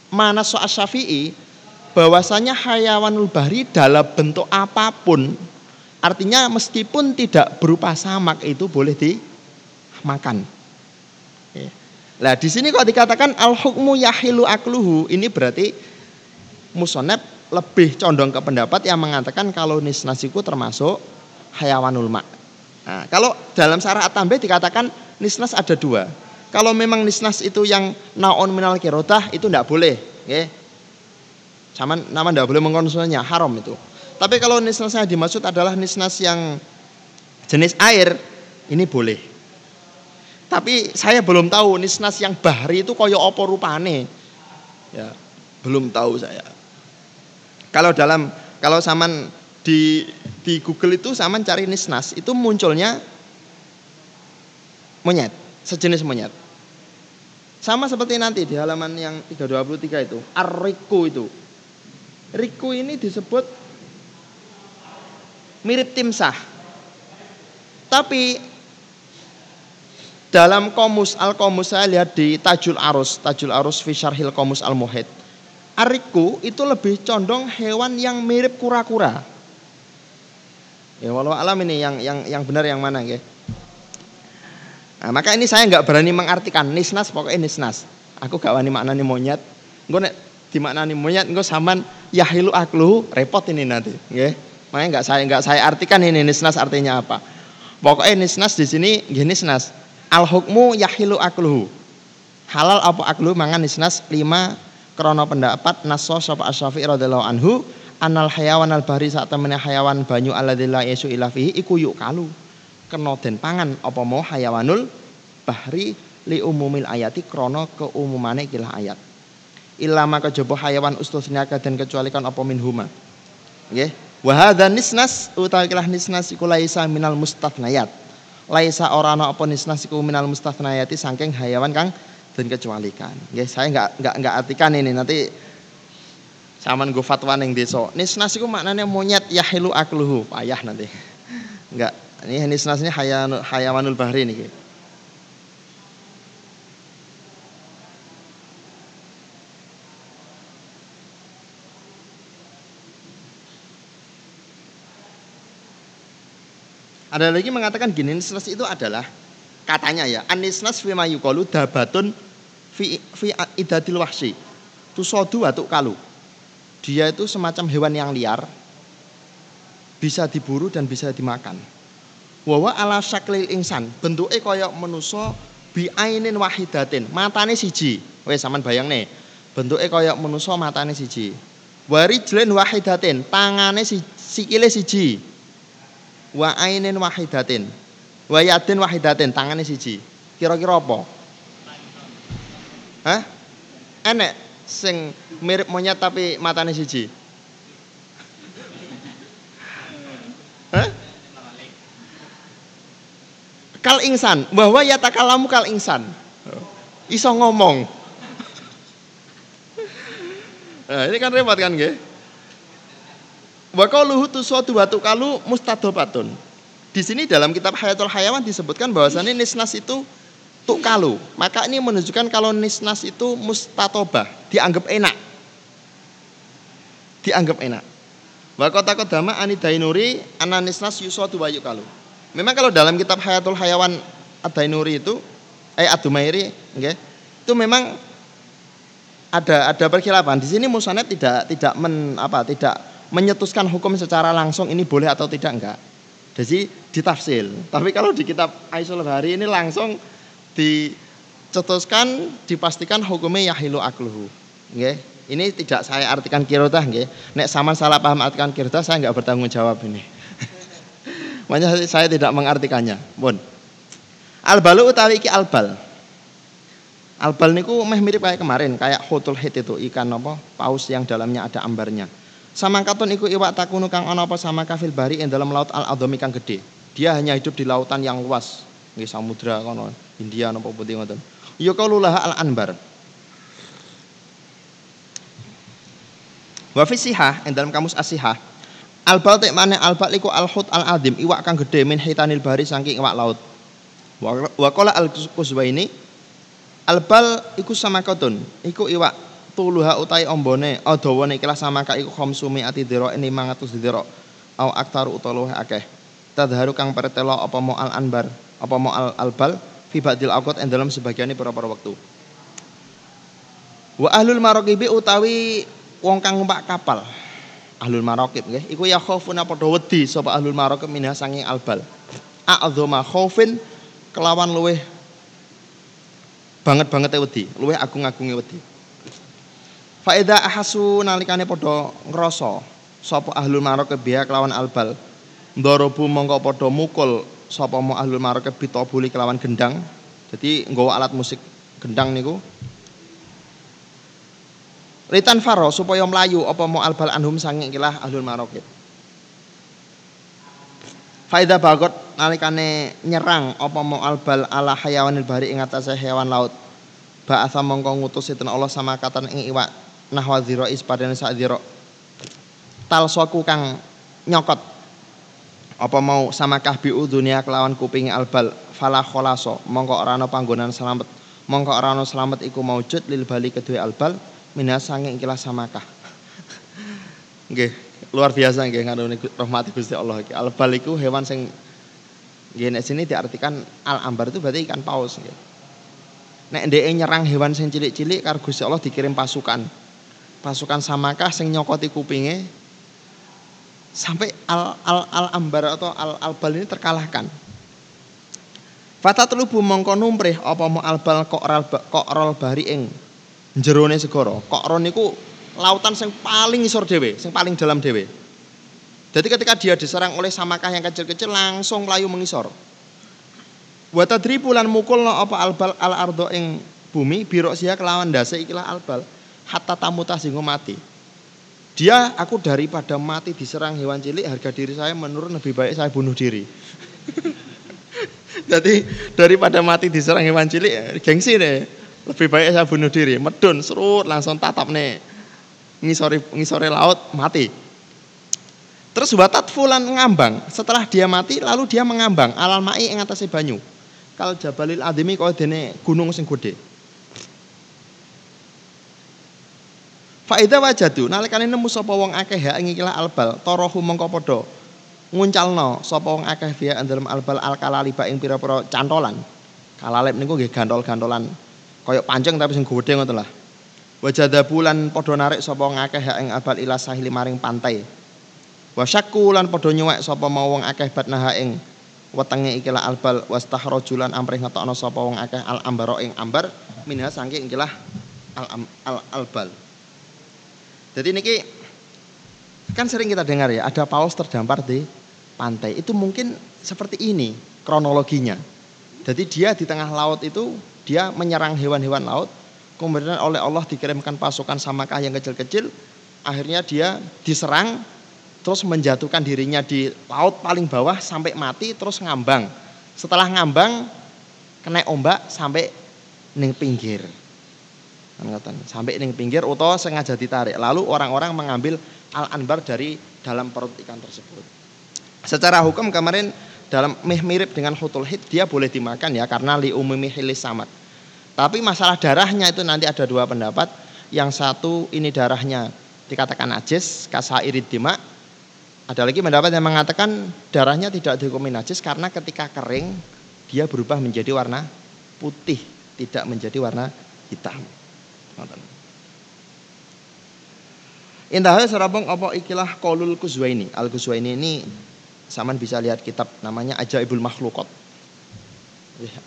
mana soal syafi'i, bahwasanya hayawanul bahri dalam bentuk apa pun, artinya meskipun tidak berupa samak itu boleh dimakan. Nah di sini kok dikatakan al hukmu yahilu akluhu, ini berarti musonep lebih condong ke pendapat yang mengatakan kalau nisnasiku termasuk hayawanul mak. Nah, kalau dalam syarah at dikatakan nisnas ada dua. Kalau memang nisnas itu yang naon minal kirotah itu tidak boleh, ya. Sama nama tidak boleh mengkonsumsinya, haram itu. Tapi kalau nisnasnya dimaksud adalah nisnas yang jenis air, ini boleh. Tapi saya belum tahu nisnas yang bahari itu koyo opo rupane. Ya, belum tahu saya. Kalau dalam kalau saman di di Google itu saman cari nisnas itu munculnya monyet, sejenis monyet. Sama seperti nanti di halaman yang 323 itu, Arriku itu. Riku ini disebut mirip timsah. Tapi dalam komus al komus saya lihat di Tajul Arus, Tajul Arus Fisharhil Komus al Muhid Ariku itu lebih condong hewan yang mirip kura-kura. Ya walau alam ini yang yang yang benar yang mana ya? Nah, maka ini saya nggak berani mengartikan nisnas pokoknya nisnas. Aku gak wani maknani monyet. Gue nek di maknani monyet gue saman yahilu aklu repot ini nanti, ya. Makanya nggak saya nggak saya artikan ini nisnas artinya apa. Pokoknya nisnas di sini gini nisnas. Al hukmu yahilu akluhu. Halal apa aklu mangan nisnas lima krono pendapat naso sapa Asyafi radhiyallahu anhu anal hayawan al bahri saat temene hayawan banyu aladzilla yesu ilafihi iku yuk kalu kena den pangan apa mau hayawanul bahri li umumil ayati krono keumumane kilah ayat ilama kejaba hayawan ustusnya dan kecualikan apa minhuma nggih wa hadza nisnas utawi kilah nisnas iku laisa minal mustathnayat laisa ora ana apa nisnas iku minal mustathnayati saking hayawan kang dan kecualikan. Ya, saya nggak nggak nggak artikan ini nanti saman gue fatwa neng deso. Nisnas itu maknanya monyet yahilu akluhu payah nanti. Enggak, ini nisnas ini hayawanul bahri nih. Ada lagi mengatakan gini, nisnas itu adalah katanya ya, anisnas fima yukolu dabatun fi fi idadil wahsi. Tusodu atuk kalu. Dia itu semacam hewan yang liar, bisa diburu dan bisa dimakan. Wawa ala syaklil insan, bentuknya koyok menuso bi ainin wahidatin, matane siji. Wes sampean bayang nih, bentuknya koyok menuso matane siji. Warijlen wahidatin, tangane si, sikile siji. Wa ainin wahidatin. Wa yadin wahidatin, tangane siji. Kira-kira apa? Hah? Enek sing mirip monyet tapi matane siji. Hah? Kal insan, bahwa ya takalamu kal insan. iso ngomong. *laughs* Nah, ini kan repot kan nggih? Wa qauluhu tusatu batu kalu mustadobatun. Di sini dalam kitab Hayatul Hayawan disebutkan bahwasannya nisnas itu tuk kalu. Maka ini menunjukkan kalau nisnas itu mustatobah, dianggap enak. Dianggap enak. Wa kodama anidainuri ananisnas yusatu wa kalu. Memang kalau dalam kitab Hayatul Hayawan Adainuri itu eh Adumairi, okay, itu memang ada ada perkhilafan. Di sini Musanad tidak tidak men apa tidak menyetuskan hukum secara langsung ini boleh atau tidak enggak. Jadi ditafsir. Tapi kalau di kitab Aisyul Hari ini langsung dicetuskan dipastikan hukumnya yahilu akluhu. Ini tidak saya artikan kirotah nggih. Nek sama salah paham artikan kirotah saya enggak bertanggung jawab ini. *laughs* Makanya saya tidak mengartikannya. Pun. Albalu utawi iki albal. Albal niku meh mirip kayak kemarin, kayak hotul hit itu ikan apa paus yang dalamnya ada ambarnya. Sama katon iku iwak takunu kang ana apa sama kafil bari ing dalam laut al adhami kang gede. Dia hanya hidup di lautan yang luas, nggih samudra kono, India napa putih ngoten. Ya qaululah al anbar. Wa fi sihah ing dalam kamus asihah Albal tek mana albal iku al hut al adim iwak kang gede min hitanil bari saking iwak laut. Wa qala al ini Albal iku sama kotun, iku iwak tuluha utai ombone, adawane ikilah sama ka iku khamsumi ati dira ini mangatus dira. Au aktaru utaluha akeh. Tadharu kang pertelo apa mau al anbar, apa mau al albal fi ba'dil awqat ing dalam sebagian para-para waktu. Wa ahlul maraqibi utawi wong kang numpak kapal. Ahlul maraqib nggih, iku ya khaufuna padha wedi sapa ahlul maraqib minha sanging albal. A'dzama khaufin kelawan luweh banget banget wedi, luwih agung-agunge wedi. Faida ahasu nalikane padha ngrasa sapa ahlul maraka biya kelawan albal. Ndorobu mongko padha mukul sapa mu ahlul maraka bitobuli kelawan gendang. Jadi nggawa alat musik gendang niku. Ritan faro supaya melayu apa mu albal anhum sanging ikilah ahlul maraka. Faida bagot nalikane nyerang apa mau albal ala hayawanil bari ing hewan laut. Ba'atha mongko ngutus Allah sama katan ing iwak nahwa dzira ispadane sak dzira. Talsoku kang nyokot apa mau sama kahbi dunia kelawan kuping albal fala kholaso mongko ora panggonan selamat mongko ora selamat iku maujud lil bali kedue albal minas sanging ikilah samakah *laughs* nggih luar biasa nggih nganune rahmati Gusti Allah iki albal iku hewan sing Nggih nek sini diartikan al ambar itu berarti ikan paus nggih. Nek ndeke nyerang hewan sing cilik-cilik karo Gusti Allah dikirim pasukan. Pasukan samakah sing nyokoti kupinge sampai al al al ambar atau al albal ini terkalahkan. Fata telubu mongko numprih apa mau albal kok rol bari ing jerone segara. Kok niku lautan sing paling isor dhewe, sing paling dalam dhewe. Jadi ketika dia diserang oleh samakah yang kecil-kecil langsung melayu mengisor. Wa tadribu lan mukul apa albal al ardo ing bumi birok sia kelawan dase ikilah albal hatta tamuta sehingga mati. Dia aku daripada mati diserang hewan cilik harga diri saya menurun lebih baik saya bunuh diri. *laughs* Jadi daripada mati diserang hewan cilik gengsi deh. Lebih baik saya bunuh diri. Medun serut langsung tatap nih ngisori ngisori laut mati. Terus watat fulan ngambang. Setelah dia mati lalu dia mengambang alal mai ing banyu. Kal jabalil adimi kaya dene gunung sing gede. Faida wajadu nalikane nemu sapa wong akeh ya ing ikilah albal tarahu mengko padha nguncalno sapa wong akeh dia dalam albal alkalaliba ing pira-pira cantolan. Kalalip niku nggih gantol-gantolan kaya pancing tapi sing gede ngoten lah. Wajada bulan padha narik sapa wong akeh ya ing albal ila sahili maring pantai. Wasyaku lan padha nyuwek sapa mau wong akeh batnaha ing wetenge ikilah albal wastakhrajulan amrih ngetokno sapa wong akeh al ambaro ing ambar minha saking ikilah al, al albal. Jadi niki kan sering kita dengar ya ada paus terdampar di pantai. Itu mungkin seperti ini kronologinya. Jadi dia di tengah laut itu dia menyerang hewan-hewan laut, kemudian oleh Allah dikirimkan pasukan samakah yang kecil-kecil, akhirnya dia diserang terus menjatuhkan dirinya di laut paling bawah sampai mati terus ngambang. Setelah ngambang kena ombak sampai ning pinggir. Sampai ning pinggir utawa sengaja ditarik. Lalu orang-orang mengambil al-anbar dari dalam perut ikan tersebut. Secara hukum kemarin dalam mirip dengan hutul hid dia boleh dimakan ya karena li umumi hilis samat. Tapi masalah darahnya itu nanti ada dua pendapat. Yang satu ini darahnya dikatakan najis, irid dima. Ada lagi pendapat yang mengatakan darahnya tidak dihukumi najis karena ketika kering dia berubah menjadi warna putih, tidak menjadi warna hitam. Indah serabong apa ikilah kolul kuzwaini. Al kuzwaini ini saman bisa lihat kitab namanya Ajaibul Makhlukot.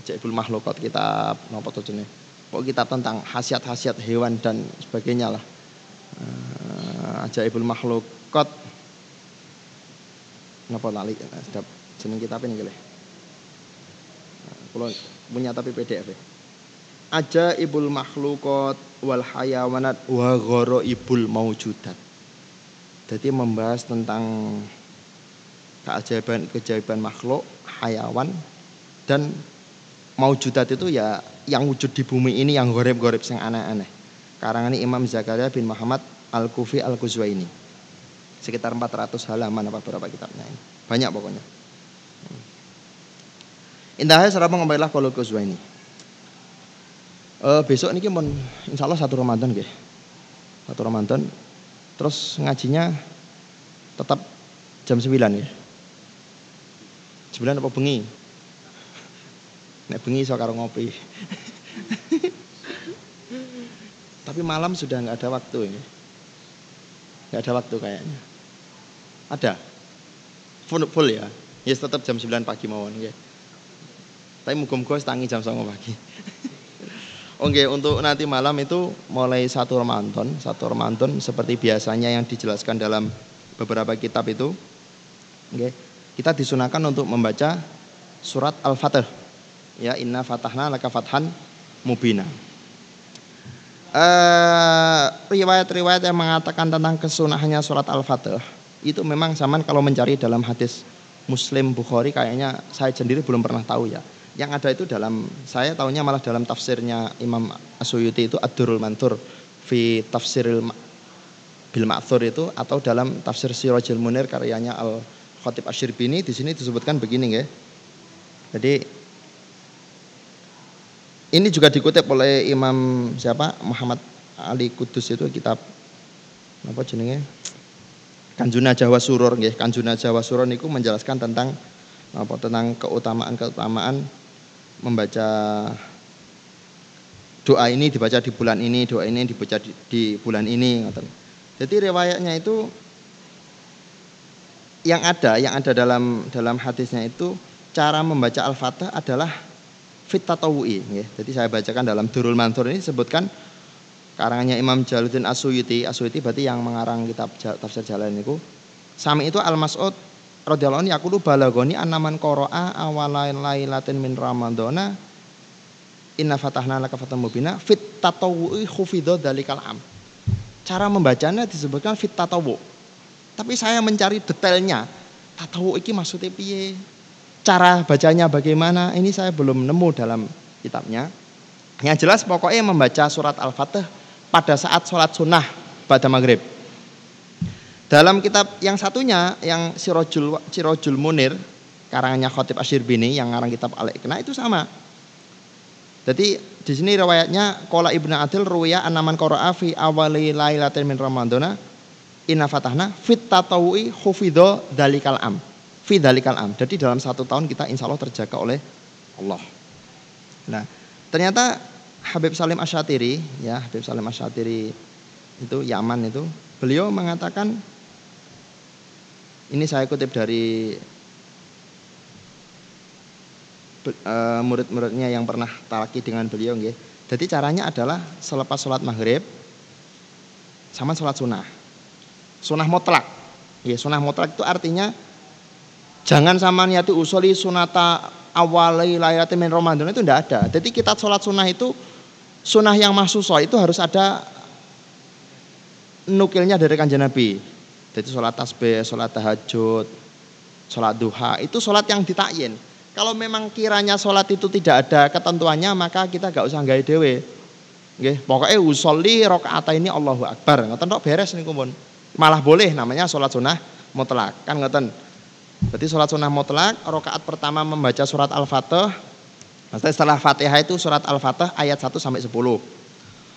Ajaibul Makhlukot kitab apa tuh jenis? Pokok kitab tentang khasiat-khasiat hewan dan sebagainya lah. Uh, Ajaibul Makhlukot. Napa lali? Sedap jeneng kitab ini gile. Kalau punya tapi PDF ya. Aja ibul makhlukot wal hayawanat wa goro ibul maujudat. Jadi membahas tentang keajaiban keajaiban makhluk, hayawan dan maujudat itu ya yang wujud di bumi ini yang goreb-goreb yang aneh-aneh. Karangan Imam Zakaria bin Muhammad Al-Kufi Al-Kuzwaini. Sekitar 400 halaman apa berapa kitabnya ini. Banyak pokoknya. Indahnya serabang kembalilah kalau Kuzwaini. Uh, besok ini mon insya Allah satu Ramadan nggih. Satu Ramadan. Terus ngajinya tetap jam 9 ya. 9 apa bengi? Nek bengi iso karo ngopi. *laughs* Tapi malam sudah nggak ada waktu ini. Nggak ada waktu kayaknya. Ada. Full, full ya. Yes, tetap jam 9 pagi mawon ya. Tapi muga-muga tangi jam 9 pagi. *laughs* Oke, untuk nanti malam itu mulai satu Ramadan, satu Ramadan seperti biasanya yang dijelaskan dalam beberapa kitab itu. Oke, kita disunahkan untuk membaca surat Al-Fatih. Ya, inna fatahna laka fathan mubina. Uh, riwayat-riwayat yang mengatakan tentang kesunahannya surat Al-Fatih itu memang zaman kalau mencari dalam hadis Muslim Bukhari kayaknya saya sendiri belum pernah tahu ya yang ada itu dalam saya tahunya malah dalam tafsirnya Imam Asyuyuti itu Ad-Durul Mantur fi tafsiril bil Ma'thur itu atau dalam tafsir Sirajul Munir karyanya Al Khatib Asyirbini di sini disebutkan begini ya. Jadi ini juga dikutip oleh Imam siapa? Muhammad Ali Kudus itu kitab apa jenenge? Kanjuna Jawa Surur nggih. Kanjuna Jawa Surur niku menjelaskan tentang apa tentang keutamaan-keutamaan membaca doa ini dibaca di bulan ini, doa ini dibaca di, di bulan ini. Jadi riwayatnya itu yang ada, yang ada dalam dalam hadisnya itu cara membaca Al-Fatih adalah fit tatawu'i. Ya. Jadi saya bacakan dalam Durul Mansur ini disebutkan karangannya Imam Jaluddin Asuyuti. Asuyuti berarti yang mengarang kitab tafsir jalan itu. Sami itu Al-Mas'ud radhiyallahu anhu yaqulu balagoni anaman qara'a awalain lailatin min ramadhana inna fatahna laka fatan mubina fit tatawwu'i khufidho dalikal am. Cara membacanya disebutkan fit tatawwu. Tapi saya mencari detailnya. Tatawu iki maksudnya piye? Cara bacanya bagaimana? Ini saya belum nemu dalam kitabnya. Yang jelas pokoknya membaca surat Al-Fatih pada saat sholat sunnah pada maghrib. Dalam kitab yang satunya yang Sirojul Sirojul Munir karangannya Khotib Asyirbini yang ngarang kitab Al Iqna itu sama. Jadi di sini riwayatnya Kola Ibnu Adil ruya anaman qara'a fi awali lailatin min ramadana inna fatahna fit tatawui hufidho dalikal am. Fi dalikal am. Jadi dalam satu tahun kita insya Allah terjaga oleh Allah. Nah, ternyata Habib Salim Asyatiri, ya Habib Salim Asyatiri itu Yaman itu, beliau mengatakan ini saya kutip dari uh, murid-muridnya yang pernah talaki dengan beliau nggih. Jadi caranya adalah selepas sholat maghrib sama sholat sunnah. Sunnah mutlak. Ya, sunnah mutlak itu artinya jangan sama niati usoli sunata awali laylatin min Ramadan itu tidak ada. Jadi kita sholat sunnah itu sunnah yang mahsusoh itu harus ada nukilnya dari kanjeng Nabi. Jadi sholat tasbih, sholat tahajud, sholat duha itu sholat yang ditakyin. Kalau memang kiranya sholat itu tidak ada ketentuannya, maka kita gak usah gaya dewe. Nggih, pokoknya usolli rakaat ini Allahu Akbar. Ngoten tok beres niku pun. Malah boleh namanya sholat sunnah mutlak. Kan ngoten. Berarti sholat sunnah mutlak, rakaat pertama membaca surat Al-Fatih. Maksudnya setelah Fatihah itu surat Al-Fatih ayat 1 sampai 10.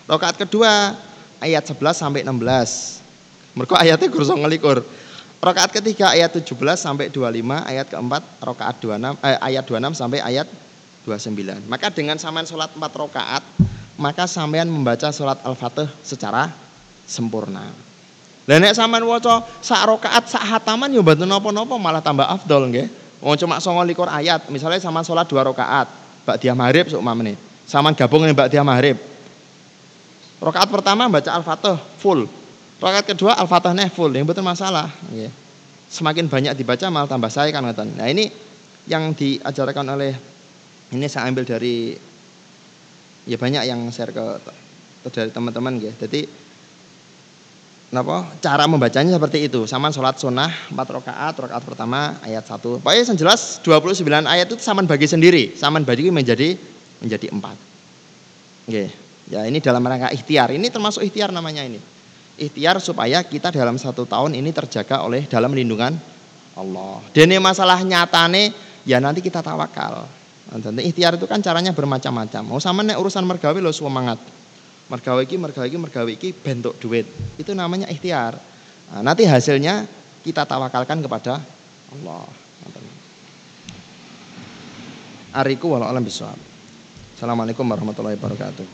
Rakaat kedua ayat 11 sampai 16. Mereka ayatnya kurang ngelikur. Rakaat ketiga ayat 17 sampai 25, ayat keempat rakaat 26 eh, ayat 26 sampai ayat 29. Maka dengan sampean salat 4 rakaat, maka sampean membaca salat Al-Fatih secara sempurna. Lah nek sampean waca sak rakaat sak hataman yo mboten napa-napa malah tambah afdol nggih. Wong cuma 29 ayat, misalnya sama salat 2 rakaat, dia maghrib sok mamene. Saman gabung dengan dia maghrib. Rakaat pertama baca Al-Fatih full, Rakaat kedua Al-Fatihah full, yang betul masalah. Ya. Semakin banyak dibaca malah tambah saya kan Nah ini yang diajarkan oleh ini saya ambil dari ya banyak yang share ke, ke dari teman-teman ya. Jadi apa cara membacanya seperti itu sama sholat sunnah 4 rakaat rakaat pertama ayat 1 pokoknya yang jelas 29 ayat itu sama bagi sendiri sama bagi menjadi menjadi 4 Oke. ya ini dalam rangka ikhtiar ini termasuk ikhtiar namanya ini ikhtiar supaya kita dalam satu tahun ini terjaga oleh dalam lindungan Allah. Dan ini masalah nyatane ya nanti kita tawakal. Dan ikhtiar itu kan caranya bermacam-macam. Mau sama nek urusan mergawi lo semangat. Mergawi iki, mergawi iki, mergawi iki bentuk duit. Itu namanya ikhtiar. Nah, nanti hasilnya kita tawakalkan kepada Allah. Ariku walau alam bisawab. Assalamualaikum warahmatullahi wabarakatuh.